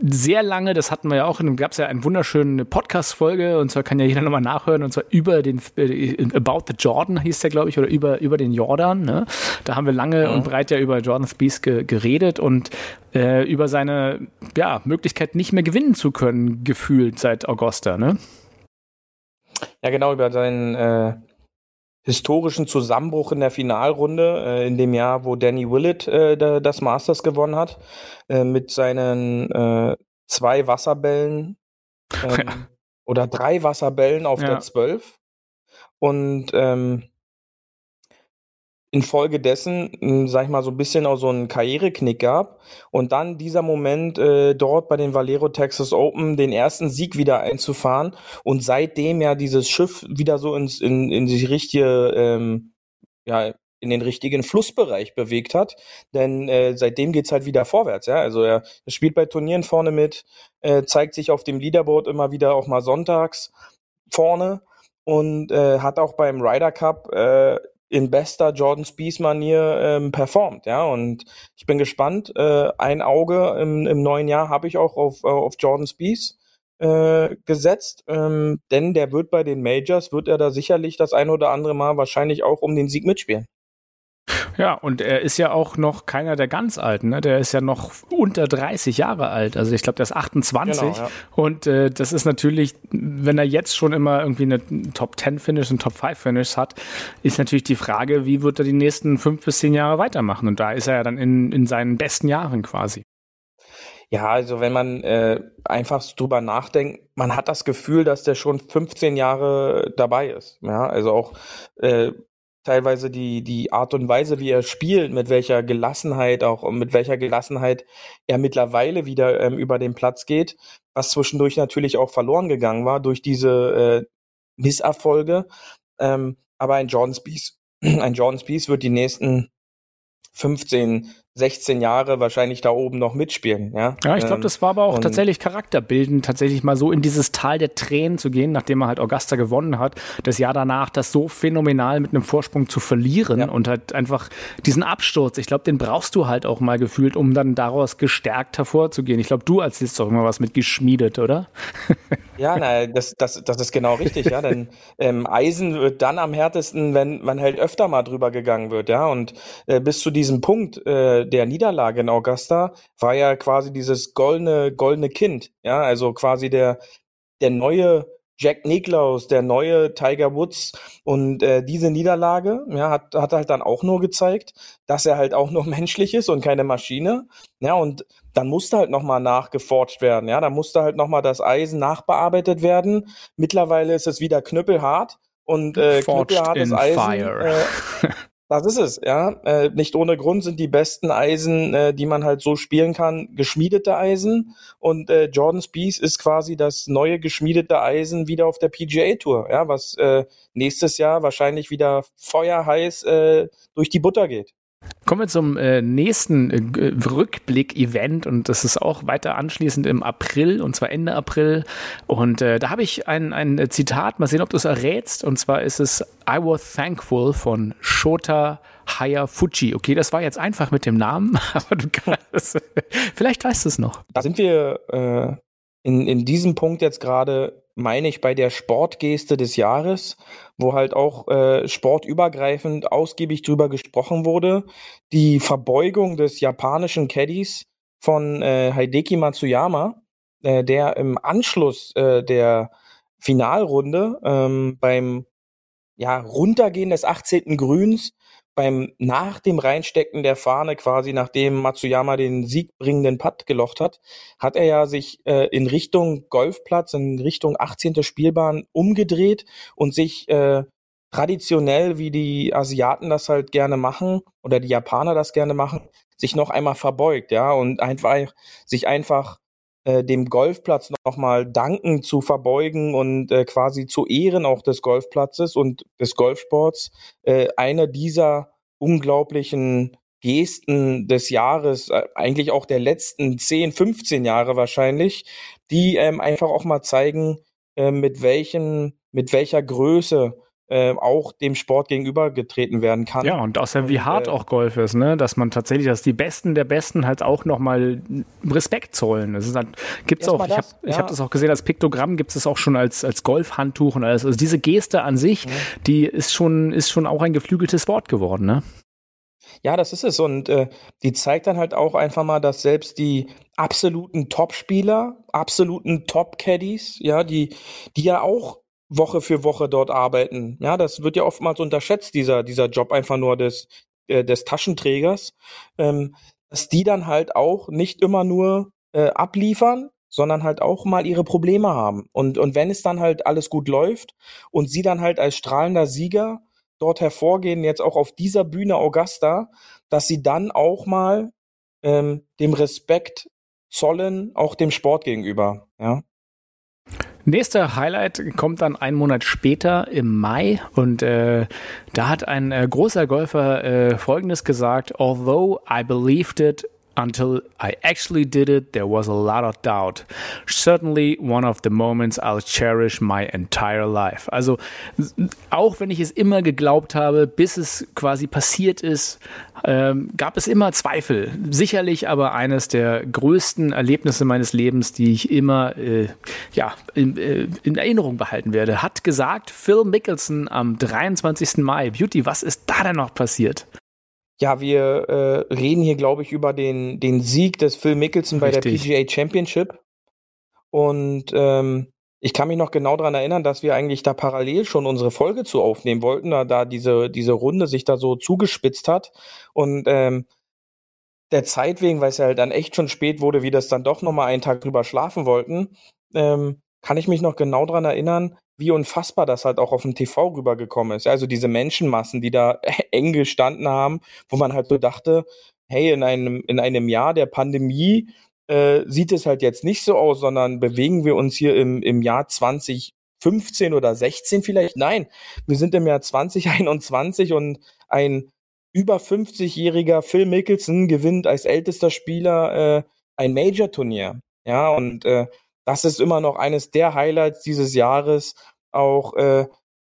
[SPEAKER 2] sehr lange, das hatten wir ja auch, gab es ja eine wunderschöne Podcast-Folge und zwar kann ja jeder nochmal nachhören und zwar über den äh, About the Jordan hieß der, glaube ich, oder über, über den Jordan. Ne? Da haben wir lange mhm. und breit ja über Jordan Spieth ge geredet und äh, über seine ja, Möglichkeit, nicht mehr gewinnen zu können, gefühlt seit Augusta, ne?
[SPEAKER 3] Ja, genau, über seinen äh, historischen Zusammenbruch in der Finalrunde, äh, in dem Jahr, wo Danny Willett äh, das Masters gewonnen hat, äh, mit seinen äh, zwei Wasserbällen ähm, ja. oder drei Wasserbällen auf ja. der 12. Und ähm, infolgedessen, hm, sag ich mal, so ein bisschen auch so einen Karriereknick gab und dann dieser Moment äh, dort bei den Valero Texas Open den ersten Sieg wieder einzufahren und seitdem ja dieses Schiff wieder so ins in, in die richtige ähm, ja in den richtigen Flussbereich bewegt hat, denn äh, seitdem geht's halt wieder vorwärts, ja. Also er, er spielt bei Turnieren vorne mit, äh, zeigt sich auf dem Leaderboard immer wieder auch mal sonntags vorne und äh, hat auch beim Ryder Cup äh, in bester Jordan Spieth Manier ähm, performt, ja. Und ich bin gespannt. Äh, ein Auge im, im neuen Jahr habe ich auch auf, äh, auf Jordan Spieth äh, gesetzt, ähm, denn der wird bei den Majors, wird er da sicherlich das ein oder andere Mal wahrscheinlich auch um den Sieg mitspielen.
[SPEAKER 2] Ja, und er ist ja auch noch keiner der ganz Alten, ne? Der ist ja noch unter 30 Jahre alt. Also ich glaube, der ist 28. Genau, ja. Und äh, das ist natürlich, wenn er jetzt schon immer irgendwie eine Top 10 Finish und Top 5 Finish hat, ist natürlich die Frage, wie wird er die nächsten fünf bis zehn Jahre weitermachen? Und da ist er ja dann in, in seinen besten Jahren quasi.
[SPEAKER 3] Ja, also wenn man äh, einfach drüber nachdenkt, man hat das Gefühl, dass der schon 15 Jahre dabei ist. Ja, also auch äh, teilweise die, die Art und Weise, wie er spielt, mit welcher Gelassenheit auch und mit welcher Gelassenheit er mittlerweile wieder ähm, über den Platz geht, was zwischendurch natürlich auch verloren gegangen war durch diese äh, Misserfolge. Ähm, aber ein Jordan Spieth, ein Jordan Spieth wird die nächsten 15, 16 Jahre wahrscheinlich da oben noch mitspielen. Ja,
[SPEAKER 2] ja ich glaube, ähm, das war aber auch tatsächlich charakterbildend, tatsächlich mal so in dieses Tal der Tränen zu gehen, nachdem er halt Augusta gewonnen hat, das Jahr danach das so phänomenal mit einem Vorsprung zu verlieren ja. und halt einfach diesen Absturz, ich glaube, den brauchst du halt auch mal gefühlt, um dann daraus gestärkt hervorzugehen. Ich glaube, du erzählst doch immer was mit geschmiedet, oder?
[SPEAKER 3] Ja, na, das, das, das ist genau richtig, ja, denn ähm, Eisen wird dann am härtesten, wenn man halt öfter mal drüber gegangen wird, ja, und äh, bis zu diesem Punkt, äh, der Niederlage in Augusta war ja quasi dieses goldene, goldene Kind. Ja, also quasi der, der neue Jack Nicklaus, der neue Tiger Woods und äh, diese Niederlage ja, hat, hat halt dann auch nur gezeigt, dass er halt auch nur menschlich ist und keine Maschine. Ja, und dann musste halt nochmal nachgeforscht werden. Ja, da musste halt nochmal das Eisen nachbearbeitet werden. Mittlerweile ist es wieder knüppelhart und äh, knüppelhartes Eisen. Äh, Das ist es, ja. Äh, nicht ohne Grund sind die besten Eisen, äh, die man halt so spielen kann, geschmiedete Eisen. Und äh, Jordan Spieth ist quasi das neue geschmiedete Eisen wieder auf der PGA Tour, ja, was äh, nächstes Jahr wahrscheinlich wieder feuerheiß äh, durch die Butter geht.
[SPEAKER 2] Kommen wir zum äh, nächsten äh, Rückblick-Event und das ist auch weiter anschließend im April und zwar Ende April. Und äh, da habe ich ein, ein Zitat, mal sehen, ob du es errätst. Und zwar ist es I was thankful von Shota Hayafuchi. Okay, das war jetzt einfach mit dem Namen, aber du kannst, vielleicht weißt du es noch.
[SPEAKER 3] Da sind wir in, in diesem Punkt jetzt gerade meine ich, bei der Sportgeste des Jahres, wo halt auch äh, sportübergreifend ausgiebig drüber gesprochen wurde. Die Verbeugung des japanischen Caddies von äh, Hideki Matsuyama, äh, der im Anschluss äh, der Finalrunde ähm, beim ja, Runtergehen des 18. Grüns beim nach dem Reinstecken der Fahne quasi, nachdem Matsuyama den siegbringenden Putt gelocht hat, hat er ja sich äh, in Richtung Golfplatz, in Richtung 18. Spielbahn umgedreht und sich äh, traditionell, wie die Asiaten das halt gerne machen oder die Japaner das gerne machen, sich noch einmal verbeugt, ja, und einfach sich einfach äh, dem Golfplatz nochmal danken, zu verbeugen und äh, quasi zu ehren auch des Golfplatzes und des Golfsports. Äh, eine dieser unglaublichen Gesten des Jahres, äh, eigentlich auch der letzten 10, 15 Jahre wahrscheinlich, die ähm, einfach auch mal zeigen, äh, mit welchen, mit welcher Größe äh, auch dem Sport gegenübergetreten werden kann.
[SPEAKER 2] Ja, und außerdem wie hart äh, auch Golf ist, ne? dass man tatsächlich, dass die Besten der Besten halt auch nochmal Respekt zollen. Ist halt, gibt's auch, ich habe ja. hab das auch gesehen, als Piktogramm gibt es auch schon als, als Golfhandtuch und alles. Also diese Geste an sich, mhm. die ist schon, ist schon auch ein geflügeltes Wort geworden, ne?
[SPEAKER 3] Ja, das ist es. Und äh, die zeigt dann halt auch einfach mal, dass selbst die absoluten Top-Spieler, absoluten Top-Caddies, ja, die, die ja auch Woche für Woche dort arbeiten. Ja, das wird ja oftmals unterschätzt, dieser, dieser Job einfach nur des, äh, des Taschenträgers, ähm, dass die dann halt auch nicht immer nur äh, abliefern, sondern halt auch mal ihre Probleme haben. Und, und wenn es dann halt alles gut läuft und sie dann halt als strahlender Sieger dort hervorgehen, jetzt auch auf dieser Bühne Augusta, dass sie dann auch mal ähm, dem Respekt zollen, auch dem Sport gegenüber. Ja.
[SPEAKER 2] Nächster Highlight kommt dann einen Monat später im Mai und äh, da hat ein äh, großer Golfer äh, Folgendes gesagt: Although I believed it until I actually did it, there was a lot of doubt. Certainly one of the moments I'll cherish my entire life. Also, auch wenn ich es immer geglaubt habe, bis es quasi passiert ist, ähm, gab es immer Zweifel. Sicherlich aber eines der größten Erlebnisse meines Lebens, die ich immer äh, ja, in, äh, in Erinnerung behalten werde, hat gesagt Phil Mickelson am 23. Mai. Beauty, was ist da denn noch passiert?
[SPEAKER 3] Ja, wir äh, reden hier, glaube ich, über den, den Sieg des Phil Mickelson bei Richtig. der PGA Championship. Und ähm, ich kann mich noch genau daran erinnern, dass wir eigentlich da parallel schon unsere Folge zu aufnehmen wollten, da, da diese, diese Runde sich da so zugespitzt hat. Und ähm, der Zeit wegen, weil es ja halt dann echt schon spät wurde, wie das dann doch nochmal einen Tag drüber schlafen wollten, ähm, kann ich mich noch genau daran erinnern, wie unfassbar das halt auch auf dem TV rübergekommen ist. Also diese Menschenmassen, die da eng gestanden haben, wo man halt so dachte, hey, in einem, in einem Jahr der Pandemie äh, sieht es halt jetzt nicht so aus, sondern bewegen wir uns hier im, im Jahr 2015 oder 16 vielleicht? Nein, wir sind im Jahr 2021 und ein über 50-jähriger Phil Mickelson gewinnt als ältester Spieler äh, ein Major-Turnier. Ja, und äh, das ist immer noch eines der Highlights dieses Jahres. Auch äh,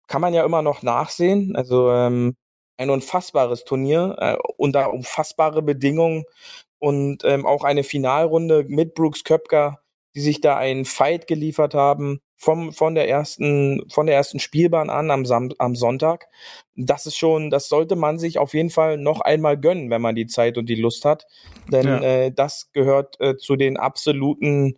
[SPEAKER 3] kann man ja immer noch nachsehen. Also ähm, ein unfassbares Turnier äh, unter unfassbare Bedingungen und ähm, auch eine Finalrunde mit Brooks Köpker, die sich da einen Fight geliefert haben vom von der ersten von der ersten Spielbahn an am, Sam am Sonntag. Das ist schon, das sollte man sich auf jeden Fall noch einmal gönnen, wenn man die Zeit und die Lust hat, denn ja. äh, das gehört äh, zu den absoluten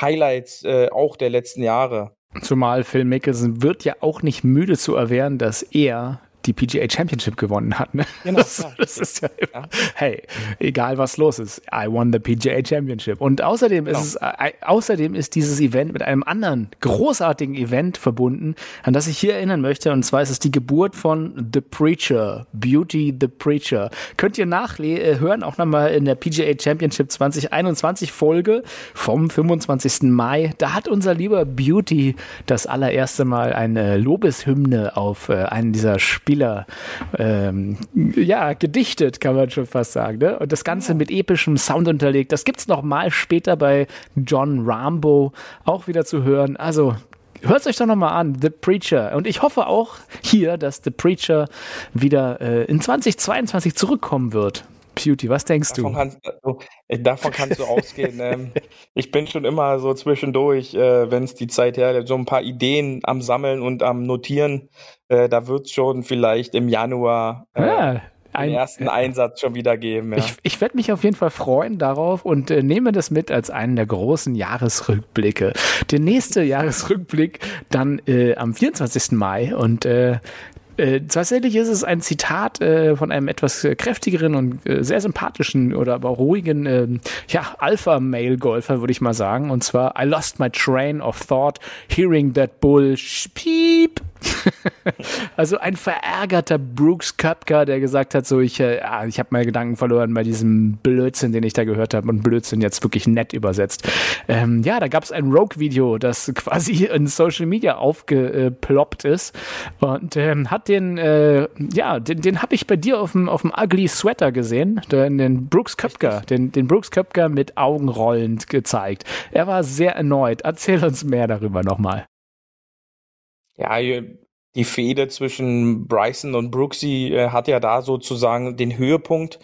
[SPEAKER 3] Highlights äh, auch der letzten Jahre.
[SPEAKER 2] Zumal Phil Mickelson wird ja auch nicht müde zu erwähnen, dass er die PGA Championship gewonnen hat. Ne? Genau, das, das ist ja, immer, hey, egal was los ist, I won the PGA Championship. Und außerdem genau. ist es, äh, außerdem ist dieses Event mit einem anderen großartigen Event verbunden, an das ich hier erinnern möchte. Und zwar ist es die Geburt von The Preacher, Beauty the Preacher. Könnt ihr nachhören, auch nochmal in der PGA Championship 2021 Folge vom 25. Mai. Da hat unser lieber Beauty das allererste Mal eine Lobeshymne auf äh, einen dieser Spieler ähm, ja, gedichtet, kann man schon fast sagen. Ne? Und das Ganze mit epischem Sound unterlegt. Das gibt es noch mal später bei John Rambo auch wieder zu hören. Also Hört euch doch nochmal an, The Preacher. Und ich hoffe auch hier, dass The Preacher wieder äh, in 2022 zurückkommen wird. Beauty, was denkst davon du? Kannst,
[SPEAKER 3] also, davon kannst du ausgehen. Ähm, ich bin schon immer so zwischendurch, äh, wenn es die Zeit her, so ein paar Ideen am Sammeln und am Notieren. Äh, da wird es schon vielleicht im Januar äh, ja, ein, den ersten Einsatz schon wieder geben.
[SPEAKER 2] Ja. Ich, ich werde mich auf jeden Fall freuen darauf und äh, nehme das mit als einen der großen Jahresrückblicke. Der nächste Jahresrückblick dann äh, am 24. Mai und äh, tatsächlich ist es ein Zitat äh, von einem etwas kräftigeren und äh, sehr sympathischen oder aber ruhigen äh, ja, Alpha-Male-Golfer, würde ich mal sagen. Und zwar, I lost my train of thought hearing that bull piep also ein verärgerter Brooks Köpker, der gesagt hat, so ich, äh, ich habe meine Gedanken verloren bei diesem Blödsinn, den ich da gehört habe und Blödsinn jetzt wirklich nett übersetzt. Ähm, ja, da gab es ein Rogue-Video, das quasi in Social Media aufgeploppt ist und ähm, hat den, äh, ja, den, den habe ich bei dir auf dem, auf dem Ugly Sweater gesehen, den, den Brooks Köpker, den, den Brooks Köpker mit Augen rollend gezeigt. Er war sehr erneut. Erzähl uns mehr darüber nochmal.
[SPEAKER 3] Ja, die Fehde zwischen Bryson und Brooksy äh, hat ja da sozusagen den Höhepunkt,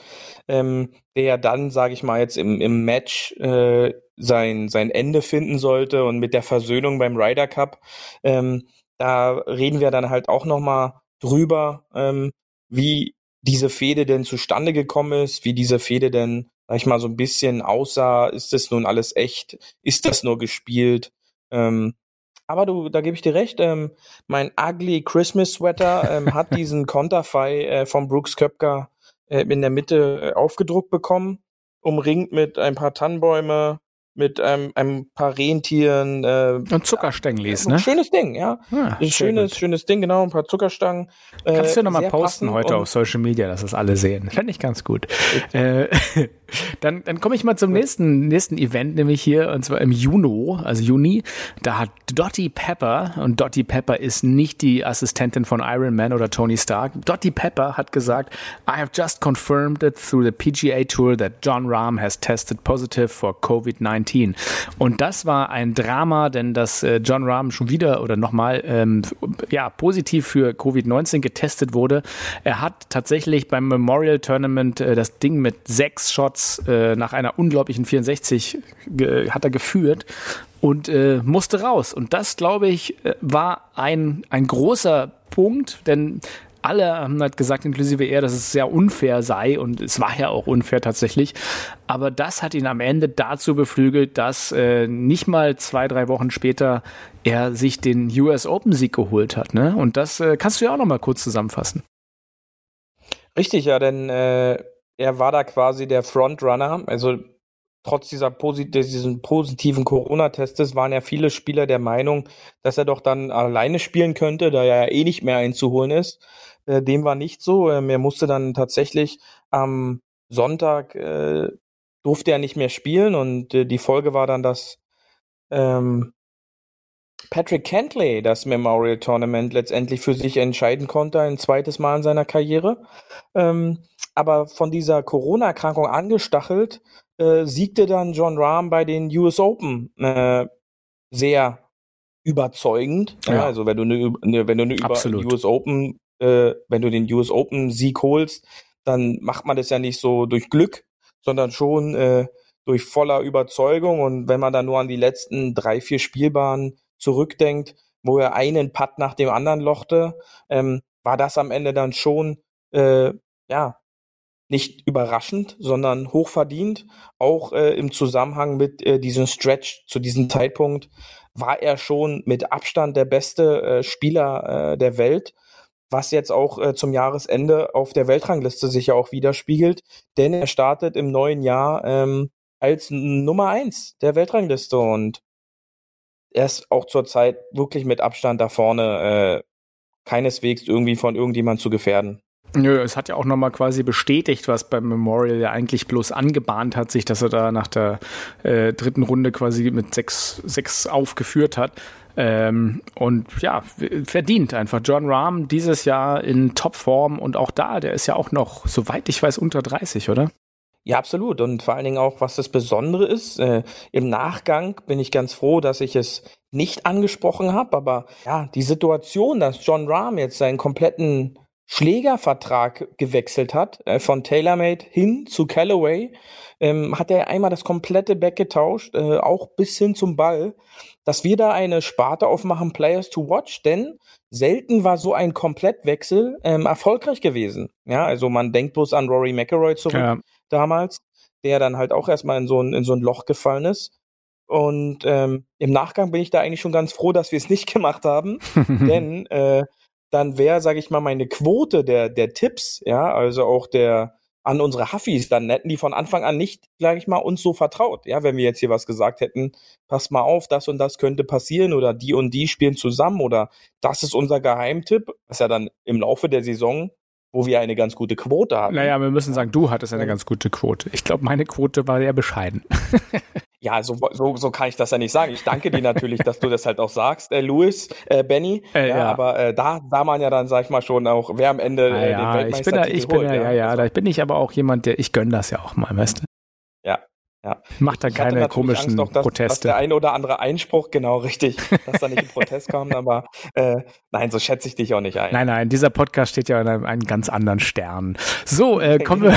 [SPEAKER 3] ähm, der ja dann, sage ich mal, jetzt im, im Match äh, sein, sein Ende finden sollte und mit der Versöhnung beim Ryder Cup. Ähm, da reden wir dann halt auch nochmal drüber, ähm, wie diese Fehde denn zustande gekommen ist, wie diese Fehde denn, sag ich mal, so ein bisschen aussah. Ist das nun alles echt? Ist das nur gespielt? Ähm, aber du, da gebe ich dir recht, ähm, mein ugly Christmas Sweater ähm, hat diesen Konterfei äh, von Brooks Köpker äh, in der Mitte äh, aufgedruckt bekommen, umringt mit ein paar Tannenbäume, mit einem, ein paar Rentieren.
[SPEAKER 2] Äh, und Zuckerstänglis, ne?
[SPEAKER 3] Ein schönes Ding, ja. Ah, ein schönes, gut. schönes Ding, genau, ein paar Zuckerstangen.
[SPEAKER 2] Äh, Kannst du ja nochmal posten heute auf Social Media, dass das alle sehen. Fände ich ganz gut. Äh, dann dann komme ich mal zum nächsten, nächsten Event, nämlich hier, und zwar im Juni, also Juni. Da hat Dottie Pepper, und Dottie Pepper ist nicht die Assistentin von Iron Man oder Tony Stark. Dottie Pepper hat gesagt, I have just confirmed it through the PGA Tour that John Rahm has tested positive for COVID-19. 2019. Und das war ein Drama, denn dass äh, John Rahm schon wieder oder nochmal ähm, ja, positiv für Covid-19 getestet wurde. Er hat tatsächlich beim Memorial Tournament äh, das Ding mit sechs Shots äh, nach einer unglaublichen 64 hat er geführt und äh, musste raus. Und das, glaube ich, äh, war ein, ein großer Punkt, denn alle haben halt gesagt, inklusive er, dass es sehr unfair sei und es war ja auch unfair tatsächlich. Aber das hat ihn am Ende dazu beflügelt, dass äh, nicht mal zwei, drei Wochen später er sich den US Open Sieg geholt hat. Ne? Und das äh, kannst du ja auch noch mal kurz zusammenfassen.
[SPEAKER 3] Richtig, ja, denn äh, er war da quasi der Frontrunner. Also trotz dieser posit diesen positiven Corona-Testes waren ja viele Spieler der Meinung, dass er doch dann alleine spielen könnte, da er ja eh nicht mehr einzuholen ist. Äh, dem war nicht so. Ähm, er musste dann tatsächlich am Sonntag äh, durfte er nicht mehr spielen und äh, die Folge war dann, dass ähm, Patrick Kentley das Memorial Tournament letztendlich für sich entscheiden konnte, ein zweites Mal in seiner Karriere. Ähm, aber von dieser Corona-Erkrankung angestachelt, äh, siegte dann John Rahm bei den US Open äh, sehr überzeugend. Ja. Ja, also wenn du eine, ne, wenn du eine über US Open äh, wenn du den US Open Sieg holst, dann macht man das ja nicht so durch Glück, sondern schon äh, durch voller Überzeugung. Und wenn man dann nur an die letzten drei, vier Spielbahnen zurückdenkt, wo er einen Putt nach dem anderen lochte, ähm, war das am Ende dann schon äh, ja nicht überraschend, sondern hochverdient. Auch äh, im Zusammenhang mit äh, diesem Stretch zu diesem Zeitpunkt war er schon mit Abstand der beste äh, Spieler äh, der Welt was jetzt auch äh, zum Jahresende auf der Weltrangliste sich ja auch widerspiegelt, denn er startet im neuen Jahr ähm, als Nummer eins der Weltrangliste und er ist auch zurzeit wirklich mit Abstand da vorne, äh, keineswegs irgendwie von irgendjemand zu gefährden.
[SPEAKER 2] Nö, es hat ja auch nochmal quasi bestätigt, was beim Memorial ja eigentlich bloß angebahnt hat, sich, dass er da nach der äh, dritten Runde quasi mit sechs, sechs aufgeführt hat. Ähm, und ja, verdient einfach. John Rahm dieses Jahr in Topform und auch da, der ist ja auch noch, soweit ich weiß, unter 30, oder?
[SPEAKER 3] Ja, absolut. Und vor allen Dingen auch, was das Besondere ist, äh, im Nachgang bin ich ganz froh, dass ich es nicht angesprochen habe. Aber ja, die Situation, dass John Rahm jetzt seinen kompletten Schlägervertrag gewechselt hat, äh, von TaylorMade hin zu Callaway, ähm, hat er einmal das komplette Back getauscht, äh, auch bis hin zum Ball, dass wir da eine Sparte aufmachen, Players to Watch, denn selten war so ein Komplettwechsel ähm, erfolgreich gewesen. Ja, also man denkt bloß an Rory McElroy zurück ja. damals, der dann halt auch erstmal in so ein, in so ein Loch gefallen ist. Und ähm, im Nachgang bin ich da eigentlich schon ganz froh, dass wir es nicht gemacht haben, denn äh, dann wäre, sage ich mal, meine Quote der, der Tipps, ja, also auch der, an unsere Huffis, dann hätten die von Anfang an nicht, sage ich mal, uns so vertraut. Ja, wenn wir jetzt hier was gesagt hätten, pass mal auf, das und das könnte passieren oder die und die spielen zusammen oder das ist unser Geheimtipp, was ja dann im Laufe der Saison wo wir eine ganz gute Quote hatten.
[SPEAKER 2] Naja, wir müssen sagen, du hattest eine ganz gute Quote. Ich glaube, meine Quote war sehr bescheiden.
[SPEAKER 3] Ja, so, so, so kann ich das ja nicht sagen. Ich danke dir natürlich, dass du das halt auch sagst, äh, Louis, äh, Benny. Äh, ja, ja, Aber äh, da sah man ja dann, sag ich mal, schon auch, wer am Ende
[SPEAKER 2] äh, ja, den Weltmeister ich bin da, ich bin da, ja, ja, also. da bin ich aber auch jemand, der, ich gönn das ja auch mal, weißt du?
[SPEAKER 3] Ja, ja.
[SPEAKER 2] Macht da keine komischen
[SPEAKER 3] Angst, dass,
[SPEAKER 2] Proteste.
[SPEAKER 3] Dass der eine oder andere Einspruch, genau richtig, dass da nicht ein Protest kommt, aber äh, nein, so schätze ich dich auch nicht ein.
[SPEAKER 2] Nein, nein, dieser Podcast steht ja in einem, einem ganz anderen Stern. So, äh, kommen wir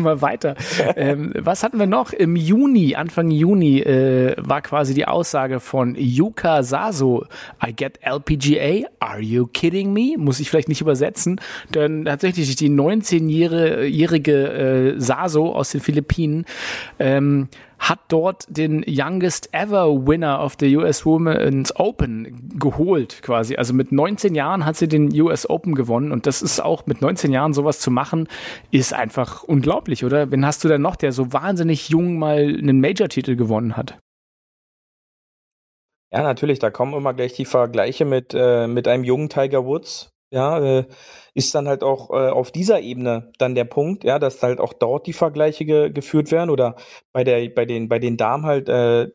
[SPEAKER 2] mal weiter. ähm, was hatten wir noch? Im Juni, Anfang Juni, äh, war quasi die Aussage von Yuka Saso, I get LPGA, are you kidding me? Muss ich vielleicht nicht übersetzen, denn tatsächlich die 19-jährige äh, Saso aus den Philippinen ähm, hat dort den Youngest Ever Winner of the US Women's Open geholt, quasi. Also mit 19 Jahren hat sie den US Open gewonnen und das ist auch mit 19 Jahren sowas zu machen, ist einfach unglaublich, oder? Wen hast du denn noch, der so wahnsinnig jung mal einen Major-Titel gewonnen hat?
[SPEAKER 3] Ja, natürlich, da kommen immer gleich die Vergleiche mit, äh, mit einem jungen Tiger Woods, ja, äh, ist dann halt auch äh, auf dieser Ebene dann der Punkt, ja, dass halt auch dort die Vergleiche ge geführt werden oder bei der bei den bei den Damen halt äh,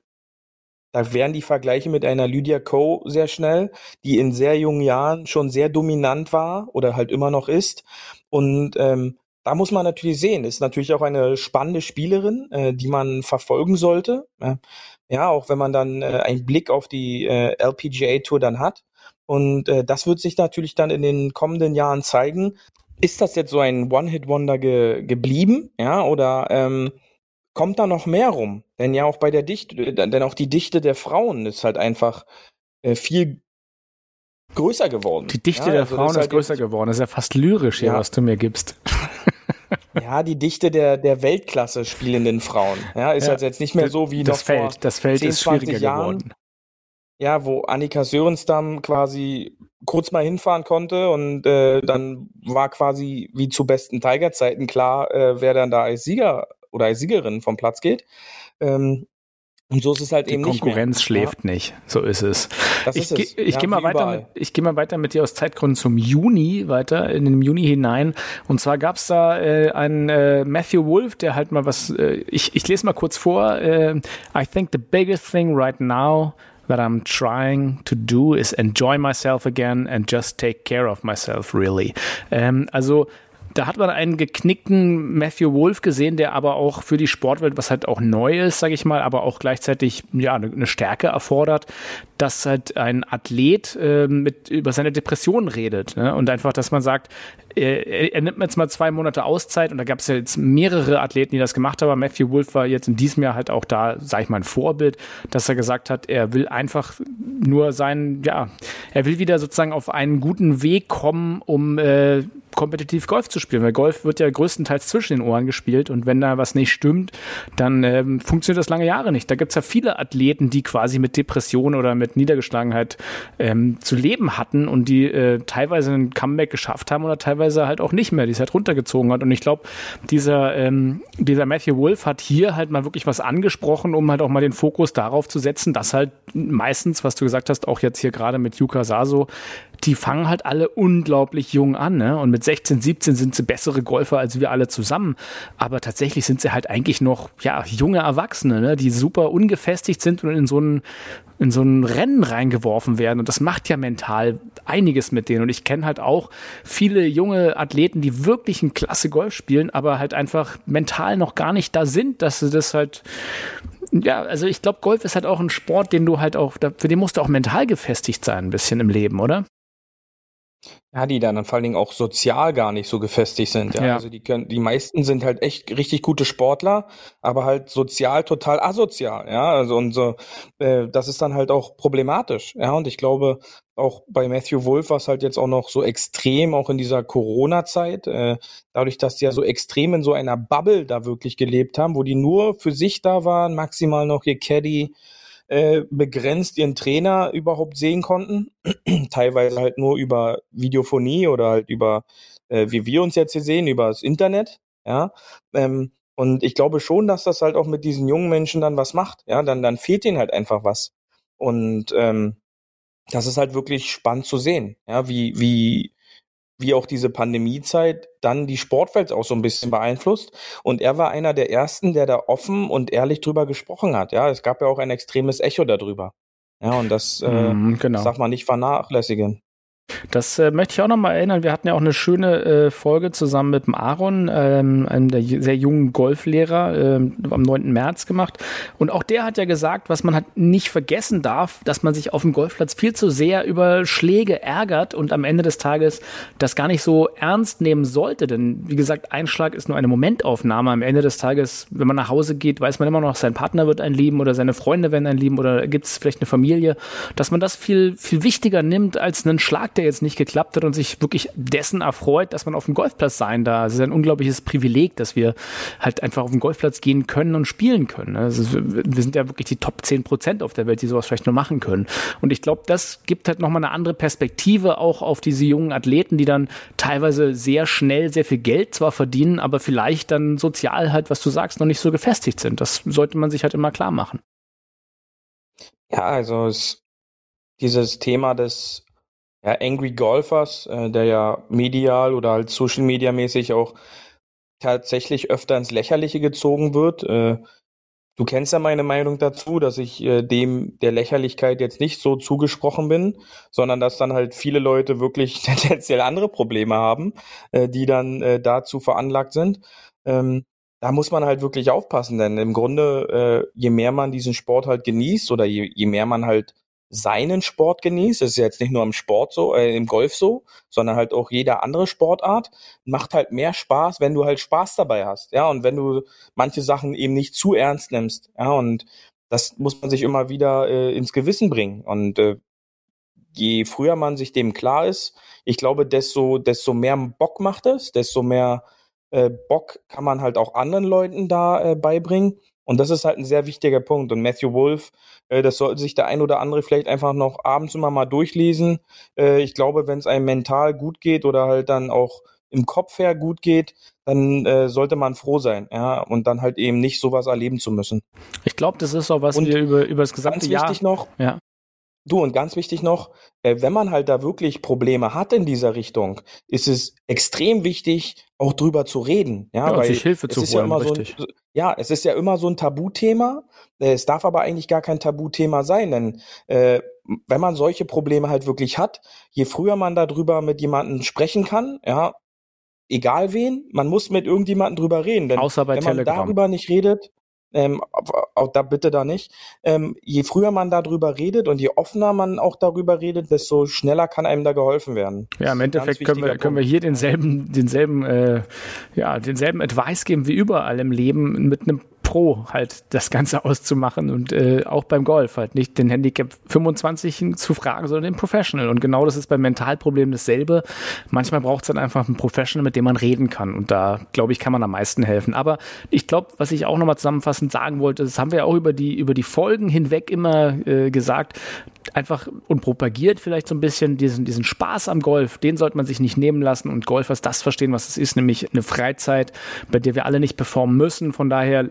[SPEAKER 3] da wären die Vergleiche mit einer Lydia Ko sehr schnell, die in sehr jungen Jahren schon sehr dominant war oder halt immer noch ist und ähm, da muss man natürlich sehen, ist natürlich auch eine spannende Spielerin, äh, die man verfolgen sollte. Ja, auch wenn man dann äh, einen Blick auf die äh, LPGA Tour dann hat. Und äh, das wird sich natürlich dann in den kommenden Jahren zeigen. Ist das jetzt so ein One-Hit-Wonder ge geblieben? Ja, oder ähm, kommt da noch mehr rum? Denn ja auch bei der Dichte, denn auch die Dichte der Frauen ist halt einfach äh, viel größer geworden.
[SPEAKER 2] Die Dichte ja, der also Frauen ist, halt größer geworden. Das ist ja fast lyrisch hier, ja. was du mir gibst.
[SPEAKER 3] Ja, die Dichte der, der Weltklasse spielenden Frauen. Ja, ist ja, halt jetzt nicht mehr so wie
[SPEAKER 2] das
[SPEAKER 3] noch
[SPEAKER 2] Feld.
[SPEAKER 3] vor
[SPEAKER 2] das Feld 10, ist schwieriger Jahren. geworden
[SPEAKER 3] ja, wo Annika Sörenstam quasi kurz mal hinfahren konnte und äh, dann war quasi wie zu besten Tiger-Zeiten klar, äh, wer dann da als Sieger oder als Siegerin vom Platz geht. Ähm, und so ist es halt
[SPEAKER 2] die
[SPEAKER 3] eben
[SPEAKER 2] nicht. Die Konkurrenz schläft ja. nicht. So ist es. Das ich ich ja, gehe mal weiter. Mit, ich gehe mal weiter mit dir aus Zeitgründen zum Juni weiter in den Juni hinein. Und zwar gab es da äh, einen äh, Matthew Wolf, der halt mal was. Äh, ich, ich lese mal kurz vor. Äh, I think the biggest thing right now that I'm trying to do is enjoy myself again and just take care of myself, really. Ähm, also da hat man einen geknickten Matthew Wolf gesehen, der aber auch für die Sportwelt, was halt auch neu ist, sage ich mal, aber auch gleichzeitig ja eine Stärke erfordert, dass halt ein Athlet äh, mit über seine Depressionen redet ne? und einfach, dass man sagt, er, er nimmt jetzt mal zwei Monate Auszeit und da gab es ja jetzt mehrere Athleten, die das gemacht haben. Matthew Wolf war jetzt in diesem Jahr halt auch da, sage ich mal, ein Vorbild, dass er gesagt hat, er will einfach nur sein, ja, er will wieder sozusagen auf einen guten Weg kommen, um äh, kompetitiv Golf zu spielen, weil Golf wird ja größtenteils zwischen den Ohren gespielt und wenn da was nicht stimmt, dann ähm, funktioniert das lange Jahre nicht. Da gibt's ja viele Athleten, die quasi mit Depression oder mit Niedergeschlagenheit ähm, zu leben hatten und die äh, teilweise ein Comeback geschafft haben oder teilweise teilweise halt auch nicht mehr, die es halt runtergezogen hat. Und ich glaube, dieser, ähm, dieser Matthew Wolf hat hier halt mal wirklich was angesprochen, um halt auch mal den Fokus darauf zu setzen, dass halt meistens, was du gesagt hast, auch jetzt hier gerade mit Yuka Saso, die fangen halt alle unglaublich jung an, ne? Und mit 16, 17 sind sie bessere Golfer als wir alle zusammen. Aber tatsächlich sind sie halt eigentlich noch, ja, junge Erwachsene, ne? Die super ungefestigt sind und in so ein, in so ein Rennen reingeworfen werden. Und das macht ja mental einiges mit denen. Und ich kenne halt auch viele junge Athleten, die wirklich ein klasse Golf spielen, aber halt einfach mental noch gar nicht da sind, dass sie das halt ja, also ich glaube, Golf ist halt auch ein Sport, den du halt auch, für den musst du auch mental gefestigt sein, ein bisschen im Leben, oder?
[SPEAKER 3] Ja, die dann vor allen Dingen auch sozial gar nicht so gefestigt sind. Ja? ja. Also die können, die meisten sind halt echt richtig gute Sportler, aber halt sozial total asozial. Ja, also und so, äh, das ist dann halt auch problematisch. Ja, und ich glaube auch bei Matthew Wolf war es halt jetzt auch noch so extrem, auch in dieser Corona-Zeit, äh, dadurch, dass die ja so extrem in so einer Bubble da wirklich gelebt haben, wo die nur für sich da waren, maximal noch ihr Caddy äh, begrenzt ihren Trainer überhaupt sehen konnten. Teilweise halt nur über Videophonie oder halt über, äh, wie wir uns jetzt hier sehen, über das Internet. ja. Ähm, und ich glaube schon, dass das halt auch mit diesen jungen Menschen dann was macht, ja. Dann, dann fehlt ihnen halt einfach was. Und ähm, das ist halt wirklich spannend zu sehen, ja, wie, wie, wie auch diese Pandemiezeit dann die Sportwelt auch so ein bisschen beeinflusst. Und er war einer der ersten, der da offen und ehrlich drüber gesprochen hat. Ja, es gab ja auch ein extremes Echo darüber. Ja, und das, äh, mm, genau. das darf man nicht vernachlässigen.
[SPEAKER 2] Das äh, möchte ich auch nochmal erinnern. Wir hatten ja auch eine schöne äh, Folge zusammen mit dem Aaron, ähm, einem der sehr jungen Golflehrer, äh, am 9. März gemacht. Und auch der hat ja gesagt, was man halt nicht vergessen darf, dass man sich auf dem Golfplatz viel zu sehr über Schläge ärgert und am Ende des Tages das gar nicht so ernst nehmen sollte. Denn wie gesagt, ein Schlag ist nur eine Momentaufnahme. Am Ende des Tages, wenn man nach Hause geht, weiß man immer noch, sein Partner wird ein lieben oder seine Freunde werden ein lieben oder gibt es vielleicht eine Familie, dass man das viel, viel wichtiger nimmt als einen Schlag der jetzt nicht geklappt hat und sich wirklich dessen erfreut, dass man auf dem Golfplatz sein darf. Es ist ein unglaubliches Privileg, dass wir halt einfach auf den Golfplatz gehen können und spielen können. Also wir sind ja wirklich die Top 10 Prozent auf der Welt, die sowas vielleicht nur machen können. Und ich glaube, das gibt halt nochmal eine andere Perspektive auch auf diese jungen Athleten, die dann teilweise sehr schnell sehr viel Geld zwar verdienen, aber vielleicht dann sozial halt, was du sagst, noch nicht so gefestigt sind. Das sollte man sich halt immer klar machen.
[SPEAKER 3] Ja, also es, dieses Thema des ja, Angry Golfers, äh, der ja medial oder halt Social Media mäßig auch tatsächlich öfter ins Lächerliche gezogen wird. Äh, du kennst ja meine Meinung dazu, dass ich äh, dem der Lächerlichkeit jetzt nicht so zugesprochen bin, sondern dass dann halt viele Leute wirklich tendenziell andere Probleme haben, äh, die dann äh, dazu veranlagt sind. Ähm, da muss man halt wirklich aufpassen, denn im Grunde, äh, je mehr man diesen Sport halt genießt oder je, je mehr man halt seinen Sport genießt. Das ist jetzt nicht nur im Sport so, äh, im Golf so, sondern halt auch jeder andere Sportart. Macht halt mehr Spaß, wenn du halt Spaß dabei hast. Ja, und wenn du manche Sachen eben nicht zu ernst nimmst. Ja, und das muss man sich immer wieder äh, ins Gewissen bringen. Und äh, je früher man sich dem klar ist, ich glaube, desto, desto mehr Bock macht es, desto mehr äh, Bock kann man halt auch anderen Leuten da äh, beibringen. Und das ist halt ein sehr wichtiger Punkt. Und Matthew Wolf, äh, das sollte sich der ein oder andere vielleicht einfach noch abends immer mal durchlesen. Äh, ich glaube, wenn es einem mental gut geht oder halt dann auch im Kopf her gut geht, dann äh, sollte man froh sein, ja, und dann halt eben nicht sowas erleben zu müssen.
[SPEAKER 2] Ich glaube, das ist auch was und wir über, über das gesamte
[SPEAKER 3] ganz
[SPEAKER 2] Jahr.
[SPEAKER 3] Wichtig noch, ja. Du, und ganz wichtig noch, äh, wenn man halt da wirklich Probleme hat in dieser Richtung, ist es extrem wichtig, auch drüber zu reden. Ja,
[SPEAKER 2] ja weil sich Hilfe zu holen,
[SPEAKER 3] ja richtig. So ein, ja, es ist ja immer so ein Tabuthema. Äh, es darf aber eigentlich gar kein Tabuthema sein, denn äh, wenn man solche Probleme halt wirklich hat, je früher man darüber mit jemandem sprechen kann, ja, egal wen, man muss mit irgendjemandem drüber reden. Denn
[SPEAKER 2] Außer bei
[SPEAKER 3] wenn man
[SPEAKER 2] Telegram.
[SPEAKER 3] darüber nicht redet, ähm, auch da bitte da nicht. Ähm, je früher man darüber redet und je offener man auch darüber redet, desto schneller kann einem da geholfen werden.
[SPEAKER 2] Ja, im Endeffekt können wir, können wir hier denselben, denselben, äh, ja, denselben Advice geben wie überall im Leben mit einem Pro halt das Ganze auszumachen und äh, auch beim Golf halt nicht den Handicap 25 zu fragen, sondern den Professional. Und genau das ist beim Mentalproblem dasselbe. Manchmal braucht es dann einfach einen Professional, mit dem man reden kann. Und da, glaube ich, kann man am meisten helfen. Aber ich glaube, was ich auch nochmal zusammenfassend sagen wollte, das haben wir auch über die, über die Folgen hinweg immer äh, gesagt, einfach und propagiert vielleicht so ein bisschen diesen, diesen Spaß am Golf, den sollte man sich nicht nehmen lassen und Golfers das verstehen, was es ist, nämlich eine Freizeit, bei der wir alle nicht performen müssen. Von daher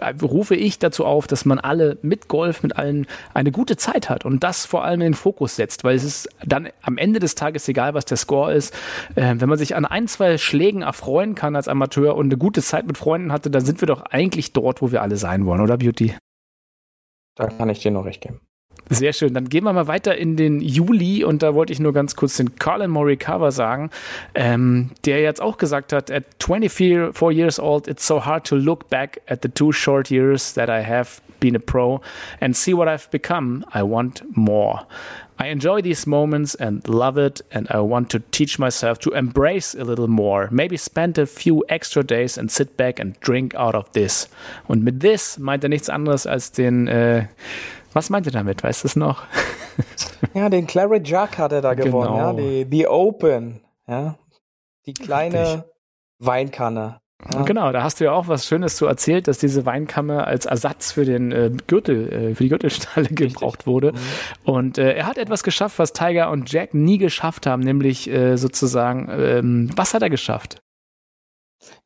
[SPEAKER 2] äh, rufe ich dazu auf, dass man alle mit Golf, mit allen eine gute Zeit hat und das vor allem in den Fokus setzt, weil es ist dann am Ende des Tages egal, was der Score ist. Äh, wenn man sich an ein, zwei Schlägen erfreuen kann als Amateur und eine gute Zeit mit Freunden hatte, dann sind wir doch eigentlich dort, wo wir alle sein wollen, oder Beauty?
[SPEAKER 3] Da kann ich dir noch recht geben.
[SPEAKER 2] Sehr schön. Dann gehen wir mal weiter in den Juli und da wollte ich nur ganz kurz den Colin Morikawa sagen, ähm, der jetzt auch gesagt hat, at 24 years old, it's so hard to look back at the two short years that I have been a pro and see what I've become. I want more. I enjoy these moments and love it, and I want to teach myself to embrace a little more. Maybe spend a few extra days and sit back and drink out of this. Und mit this meint er nichts anderes als den äh, was meint ihr damit? Weißt du es noch?
[SPEAKER 3] ja, den Claret Jack hat er da gewonnen, genau. ja, die, die Open, ja, die kleine Richtig. Weinkanne.
[SPEAKER 2] Ja. Genau, da hast du ja auch was Schönes zu erzählt, dass diese Weinkammer als Ersatz für den äh, Gürtel, äh, für die Gürtelstalle gebraucht wurde. Mhm. Und äh, er hat etwas geschafft, was Tiger und Jack nie geschafft haben, nämlich äh, sozusagen, ähm, was hat er geschafft?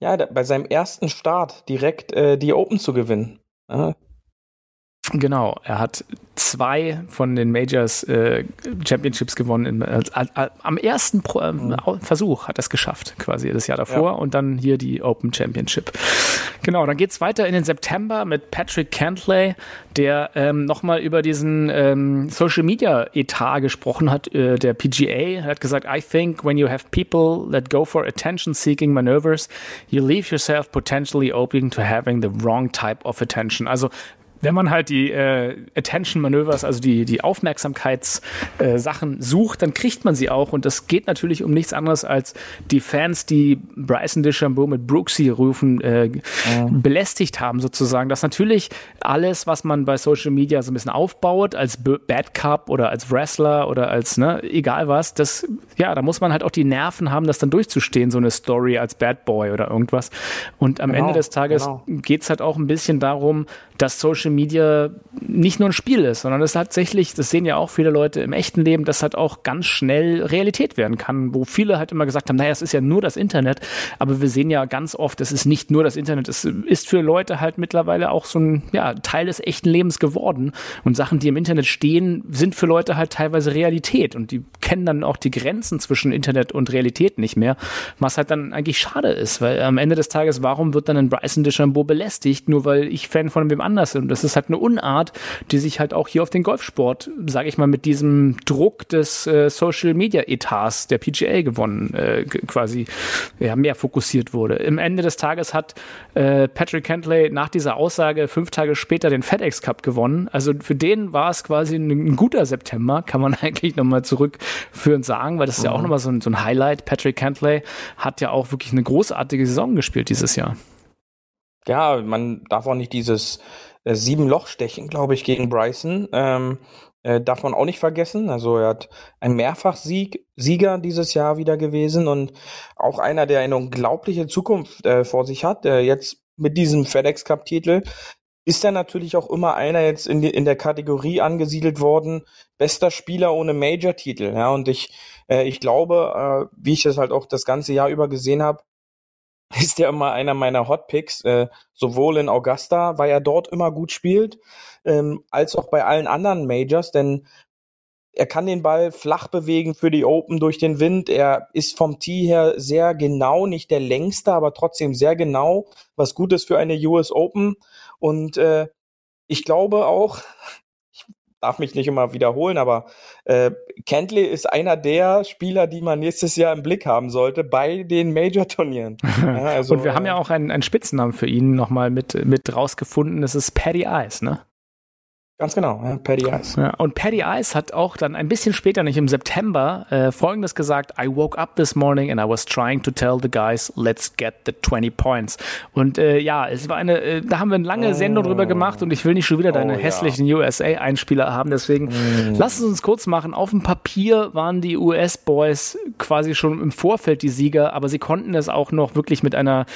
[SPEAKER 3] Ja, bei seinem ersten Start direkt äh, die Open zu gewinnen. Ja.
[SPEAKER 2] Genau, er hat zwei von den Majors äh, Championships gewonnen. Im, äh, äh, am ersten Pro, äh, mhm. Versuch hat er es geschafft, quasi das Jahr davor. Ja. Und dann hier die Open Championship. Genau, dann geht's weiter in den September mit Patrick Cantley, der ähm, nochmal über diesen ähm, Social Media Etat gesprochen hat, äh, der PGA. Er hat gesagt, I think when you have people that go for attention-seeking maneuvers, you leave yourself potentially open to having the wrong type of attention. Also wenn man halt die äh, Attention-Manövers, also die, die Aufmerksamkeitssachen äh, sucht, dann kriegt man sie auch. Und das geht natürlich um nichts anderes als die Fans, die Bryson DeChambeau mit Brooksy rufen, äh, mhm. belästigt haben sozusagen. Das natürlich alles, was man bei Social Media so ein bisschen aufbaut, als Bad Cup oder als Wrestler oder als, ne, egal was, das, ja, da muss man halt auch die Nerven haben, das dann durchzustehen, so eine Story als Bad Boy oder irgendwas. Und am genau, Ende des Tages genau. geht's halt auch ein bisschen darum, dass Social Media nicht nur ein Spiel ist, sondern es tatsächlich, das sehen ja auch viele Leute im echten Leben, dass halt auch ganz schnell Realität werden kann, wo viele halt immer gesagt haben, naja, es ist ja nur das Internet, aber wir sehen ja ganz oft, es ist nicht nur das Internet, es ist für Leute halt mittlerweile auch so ein ja, Teil des echten Lebens geworden. Und Sachen, die im Internet stehen, sind für Leute halt teilweise Realität. Und die kennen dann auch die Grenzen zwischen Internet und Realität nicht mehr, was halt dann eigentlich schade ist, weil am Ende des Tages, warum wird dann ein Bryson DeChambeau belästigt, nur weil ich Fan von wem anders sind. Und das ist halt eine Unart, die sich halt auch hier auf den Golfsport, sage ich mal, mit diesem Druck des äh, Social Media Etats der PGA gewonnen, äh, quasi ja, mehr fokussiert wurde. Im Ende des Tages hat äh, Patrick Kentley nach dieser Aussage fünf Tage später den FedEx Cup gewonnen. Also für den war es quasi ein, ein guter September, kann man eigentlich nochmal zurückführend sagen, weil das ist ja auch mhm. nochmal so ein, so ein Highlight. Patrick Kentley hat ja auch wirklich eine großartige Saison gespielt dieses Jahr.
[SPEAKER 3] Ja, man darf auch nicht dieses äh, sieben Lochstechen, glaube ich, gegen Bryson. Ähm, äh, darf man auch nicht vergessen. Also er hat ein Mehrfachsieg, Sieger dieses Jahr wieder gewesen und auch einer, der eine unglaubliche Zukunft äh, vor sich hat. Äh, jetzt mit diesem FedEx Cup Titel ist er natürlich auch immer einer jetzt in, die, in der Kategorie angesiedelt worden, bester Spieler ohne Major-Titel. Ja, und ich, äh, ich glaube, äh, wie ich das halt auch das ganze Jahr über gesehen habe, ist ja immer einer meiner Hotpicks, äh, sowohl in Augusta, weil er dort immer gut spielt, ähm, als auch bei allen anderen Majors, denn er kann den Ball flach bewegen für die Open durch den Wind. Er ist vom Tee her sehr genau, nicht der längste, aber trotzdem sehr genau, was gut ist für eine US Open. Und äh, ich glaube auch, darf mich nicht immer wiederholen, aber äh, Kentley ist einer der Spieler, die man nächstes Jahr im Blick haben sollte bei den Major-Turnieren.
[SPEAKER 2] Ja, also, Und wir haben ja äh, auch einen, einen Spitznamen für ihn nochmal mit, mit rausgefunden. Das ist Paddy Ice, ne?
[SPEAKER 3] Ganz genau, ja, Paddy Ice.
[SPEAKER 2] Ja, und Paddy Ice hat auch dann ein bisschen später, nicht im September, äh, folgendes gesagt: I woke up this morning and I was trying to tell the guys, let's get the 20 points. Und äh, ja, es war eine, äh, da haben wir eine lange oh. Sendung drüber gemacht und ich will nicht schon wieder deine oh, hässlichen ja. USA-Einspieler haben, deswegen mm. lass es uns kurz machen. Auf dem Papier waren die US-Boys quasi schon im Vorfeld die Sieger, aber sie konnten es auch noch wirklich mit einer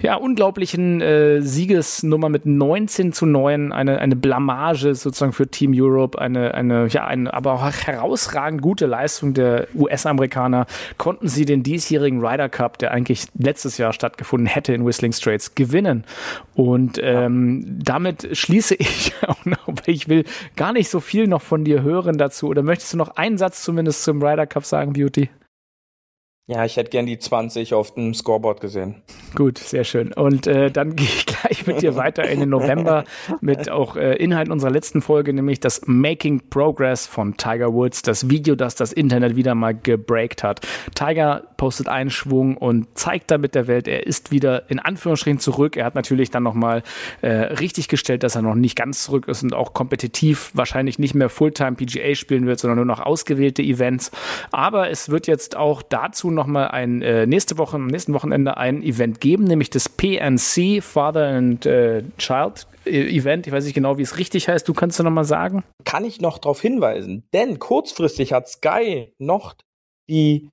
[SPEAKER 2] ja, unglaublichen äh, Siegesnummer mit 19 zu 9, eine, eine Blamage sozusagen für Team Europe eine, eine, ja, eine, aber auch herausragend gute Leistung der US-Amerikaner. Konnten sie den diesjährigen Ryder Cup, der eigentlich letztes Jahr stattgefunden hätte in Whistling Straits, gewinnen. Und ähm, damit schließe ich auch noch, weil ich will gar nicht so viel noch von dir hören dazu. Oder möchtest du noch einen Satz zumindest zum Ryder Cup sagen, Beauty?
[SPEAKER 3] Ja, ich hätte gern die 20 auf dem Scoreboard gesehen.
[SPEAKER 2] Gut, sehr schön. Und äh, dann gehe ich gleich mit dir weiter in den November mit auch äh, Inhalt unserer letzten Folge, nämlich das Making Progress von Tiger Woods, das Video, das das Internet wieder mal gebreakt hat. Tiger postet einen Schwung und zeigt damit der Welt, er ist wieder in Anführungsstrichen zurück. Er hat natürlich dann nochmal äh, richtig gestellt, dass er noch nicht ganz zurück ist und auch kompetitiv wahrscheinlich nicht mehr Fulltime PGA spielen wird, sondern nur noch ausgewählte Events. Aber es wird jetzt auch dazu nochmal ein äh, nächste Woche, am nächsten Wochenende ein Event geben, nämlich das PNC Father and äh, Child äh, Event. Ich weiß nicht genau, wie es richtig heißt. Du kannst du nochmal sagen?
[SPEAKER 3] Kann ich noch darauf hinweisen, denn kurzfristig hat Sky noch die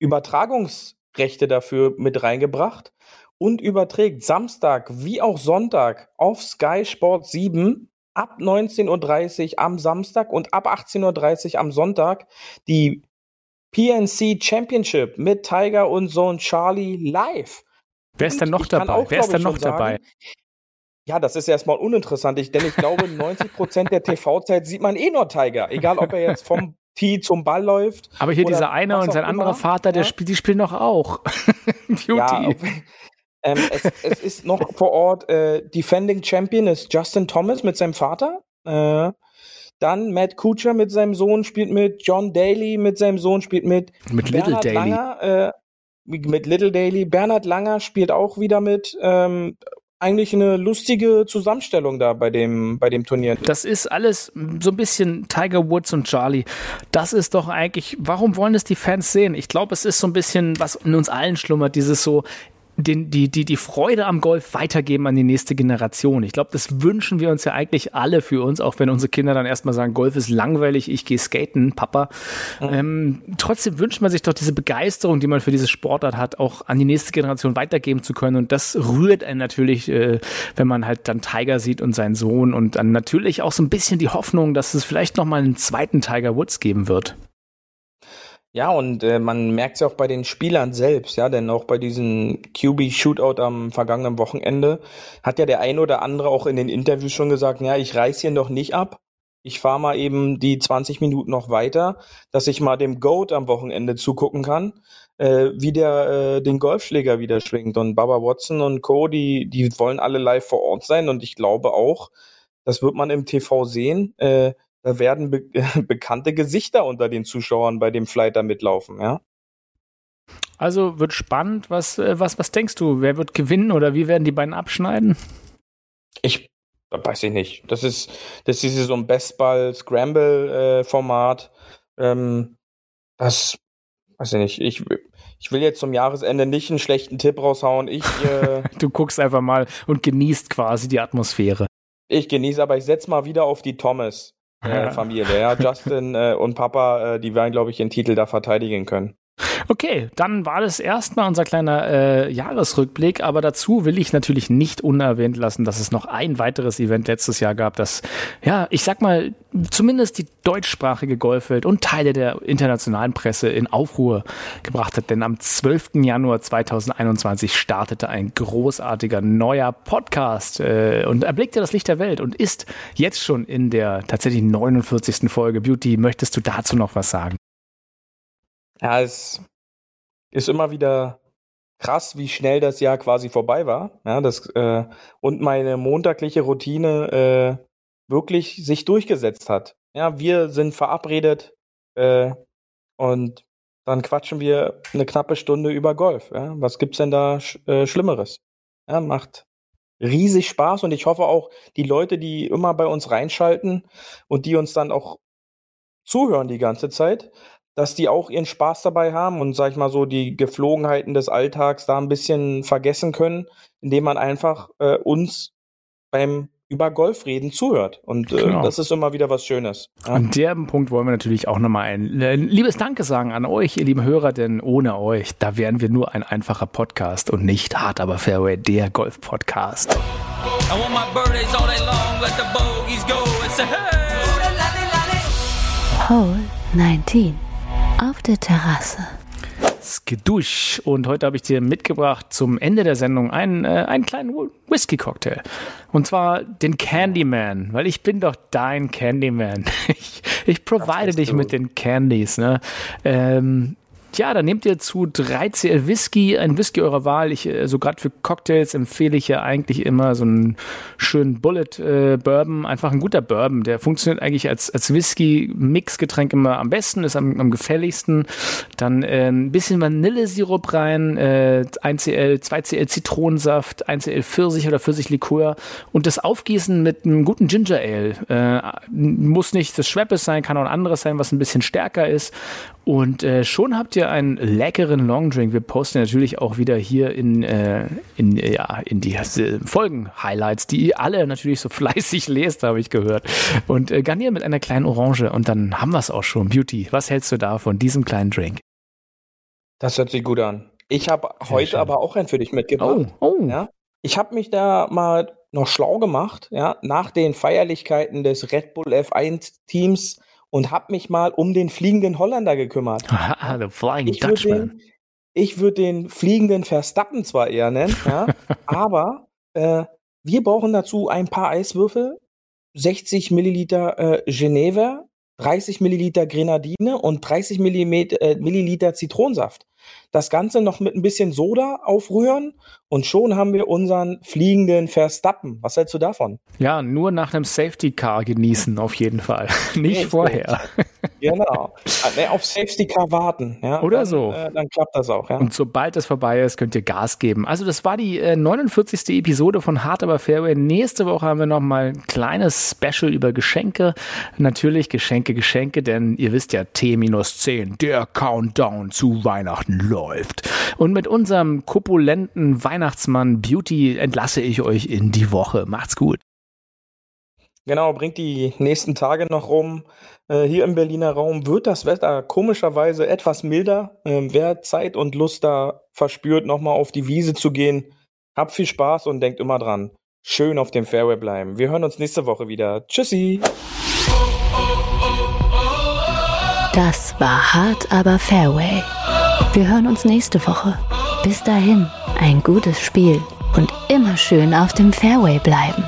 [SPEAKER 3] Übertragungsrechte dafür mit reingebracht und überträgt Samstag wie auch Sonntag auf Sky Sport 7 ab 19.30 Uhr am Samstag und ab 18.30 Uhr am Sonntag die PNC Championship mit Tiger und Sohn Charlie live.
[SPEAKER 2] Wer ist denn noch dabei? Auch, Wer ist denn noch dabei? Sagen,
[SPEAKER 3] ja, das ist erstmal uninteressant, ich, denn ich glaube, 90 Prozent der TV-Zeit sieht man eh nur Tiger. Egal, ob er jetzt vom Tee zum Ball läuft.
[SPEAKER 2] Aber hier dieser eine und sein anderer Vater, der ja? spielt, die spielen doch auch.
[SPEAKER 3] Beauty. Ja, ähm, es, es, ist noch vor Ort, äh, Defending Champion ist Justin Thomas mit seinem Vater. Äh, dann Matt Kuchar mit seinem Sohn spielt mit, John Daly mit seinem Sohn spielt mit.
[SPEAKER 2] Mit Bernhard Little Daly. Langer, äh,
[SPEAKER 3] mit Little Daly. Bernhard Langer spielt auch wieder mit. Ähm, eigentlich eine lustige Zusammenstellung da bei dem, bei dem Turnier.
[SPEAKER 2] Das ist alles so ein bisschen Tiger Woods und Charlie. Das ist doch eigentlich, warum wollen es die Fans sehen? Ich glaube, es ist so ein bisschen, was in uns allen schlummert, dieses so, den, die, die, die Freude am Golf weitergeben an die nächste Generation. Ich glaube, das wünschen wir uns ja eigentlich alle für uns, auch wenn unsere Kinder dann erstmal sagen, Golf ist langweilig, ich gehe skaten, Papa. Mhm. Ähm, trotzdem wünscht man sich doch diese Begeisterung, die man für diese Sportart hat, auch an die nächste Generation weitergeben zu können. Und das rührt einen natürlich, äh, wenn man halt dann Tiger sieht und seinen Sohn und dann natürlich auch so ein bisschen die Hoffnung, dass es vielleicht nochmal einen zweiten Tiger Woods geben wird.
[SPEAKER 3] Ja, und äh, man merkt es ja auch bei den Spielern selbst, ja, denn auch bei diesem QB-Shootout am vergangenen Wochenende hat ja der ein oder andere auch in den Interviews schon gesagt, ja, ich reiß hier noch nicht ab. Ich fahre mal eben die 20 Minuten noch weiter, dass ich mal dem Goat am Wochenende zugucken kann, äh, wie der äh, den Golfschläger wieder schwingt. Und Baba Watson und Co., die, die wollen alle live vor Ort sein und ich glaube auch, das wird man im TV sehen, äh, da werden be bekannte Gesichter unter den Zuschauern bei dem Flight da mitlaufen, ja.
[SPEAKER 2] Also wird spannend. Was, äh, was, was denkst du? Wer wird gewinnen oder wie werden die beiden abschneiden?
[SPEAKER 3] Ich weiß ich nicht. Das ist, das ist so ein Bestball-Scramble-Format. Äh, ähm, das weiß ich nicht. Ich, ich will jetzt zum Jahresende nicht einen schlechten Tipp raushauen. Ich, äh,
[SPEAKER 2] du guckst einfach mal und genießt quasi die Atmosphäre.
[SPEAKER 3] Ich genieße, aber ich setze mal wieder auf die Thomas äh, Familie. Ja, Justin äh, und Papa, äh, die werden, glaube ich, den Titel da verteidigen können.
[SPEAKER 2] Okay, dann war das erstmal unser kleiner äh, Jahresrückblick, aber dazu will ich natürlich nicht unerwähnt lassen, dass es noch ein weiteres Event letztes Jahr gab, das, ja, ich sag mal, zumindest die deutschsprachige Golfwelt und Teile der internationalen Presse in Aufruhr gebracht hat, denn am 12. Januar 2021 startete ein großartiger neuer Podcast äh, und erblickte das Licht der Welt und ist jetzt schon in der tatsächlich 49. Folge. Beauty, möchtest du dazu noch was sagen?
[SPEAKER 3] Ja, es ist immer wieder krass, wie schnell das Jahr quasi vorbei war. Ja, das, äh, und meine montagliche Routine äh, wirklich sich durchgesetzt hat. Ja, wir sind verabredet äh, und dann quatschen wir eine knappe Stunde über Golf. Ja? Was gibt's denn da sch äh, Schlimmeres? Ja, macht riesig Spaß und ich hoffe auch, die Leute, die immer bei uns reinschalten und die uns dann auch zuhören die ganze Zeit, dass die auch ihren Spaß dabei haben und, sag ich mal so, die Geflogenheiten des Alltags da ein bisschen vergessen können, indem man einfach äh, uns beim über Golf reden zuhört. Und äh, genau. das ist immer wieder was Schönes.
[SPEAKER 2] Ja. An dem Punkt wollen wir natürlich auch nochmal ein äh, liebes Danke sagen an euch, ihr lieben Hörer, denn ohne euch, da wären wir nur ein einfacher Podcast und nicht hart aber Fairway, der Golf-Podcast.
[SPEAKER 1] Hole 19 auf der Terrasse.
[SPEAKER 2] Skidusch. Und heute habe ich dir mitgebracht zum Ende der Sendung einen, äh, einen kleinen Whisky-Cocktail. Und zwar den Candyman, weil ich bin doch dein Candyman. Ich, ich provide dich du. mit den Candies. Ne? Ähm, ja, dann nehmt ihr zu 3CL Whisky, ein Whisky eurer Wahl. Ich, äh, so gerade für Cocktails empfehle ich ja eigentlich immer so einen schönen Bullet äh, Bourbon, einfach ein guter Bourbon. Der funktioniert eigentlich als, als Whisky-Mix-Getränk immer am besten, ist am, am gefälligsten. Dann äh, ein bisschen Vanillesirup rein, äh, 1CL, 2CL Zitronensaft, 1CL Pfirsich oder Pfirsichlikör und das Aufgießen mit einem guten Ginger Ale. Äh, muss nicht das Schweppes sein, kann auch ein anderes sein, was ein bisschen stärker ist. Und äh, schon habt ihr einen leckeren Longdrink. Wir posten natürlich auch wieder hier in, äh, in, ja, in die äh, Folgen-Highlights, die ihr alle natürlich so fleißig lest, habe ich gehört. Und äh, garnieren mit einer kleinen Orange und dann haben wir es auch schon. Beauty, was hältst du da von diesem kleinen Drink?
[SPEAKER 3] Das hört sich gut an. Ich habe heute schön. aber auch einen für dich mitgebracht. Oh, oh. Ja? Ich habe mich da mal noch schlau gemacht, ja, nach den Feierlichkeiten des Red Bull F1 Teams und habe mich mal um den fliegenden Holländer gekümmert.
[SPEAKER 2] Aha, the Flying ich Dutchman.
[SPEAKER 3] Den, Ich würde den fliegenden Verstappen zwar eher nennen, ja, aber äh, wir brauchen dazu ein paar Eiswürfel, 60 Milliliter äh, Geneva, 30 Milliliter Grenadine und 30 Millimeter, äh, Milliliter Zitronensaft. Das Ganze noch mit ein bisschen Soda aufrühren und schon haben wir unseren fliegenden Verstappen. Was hältst du davon?
[SPEAKER 2] Ja, nur nach einem Safety Car genießen auf jeden Fall. Nicht Echt vorher.
[SPEAKER 3] genau. Ah, auf Safety Car warten. Ja?
[SPEAKER 2] Oder
[SPEAKER 3] dann,
[SPEAKER 2] so.
[SPEAKER 3] Äh, dann klappt das auch. Ja?
[SPEAKER 2] Und sobald es vorbei ist, könnt ihr Gas geben. Also das war die äh, 49. Episode von Hard Aber Fairway. Nächste Woche haben wir noch mal ein kleines Special über Geschenke. Natürlich Geschenke, Geschenke, denn ihr wisst ja, T-10, der Countdown zu Weihnachten läuft. Und mit unserem kopulenten Weihnachtsmann Beauty entlasse ich euch in die Woche. Macht's gut.
[SPEAKER 3] Genau, bringt die nächsten Tage noch rum. Äh, hier im Berliner Raum wird das Wetter komischerweise etwas milder. Ähm, wer Zeit und Lust da verspürt, nochmal auf die Wiese zu gehen, habt viel Spaß und denkt immer dran. Schön auf dem Fairway bleiben. Wir hören uns nächste Woche wieder. Tschüssi.
[SPEAKER 1] Das war hart, aber Fairway. Wir hören uns nächste Woche. Bis dahin, ein gutes Spiel und immer schön auf dem Fairway bleiben.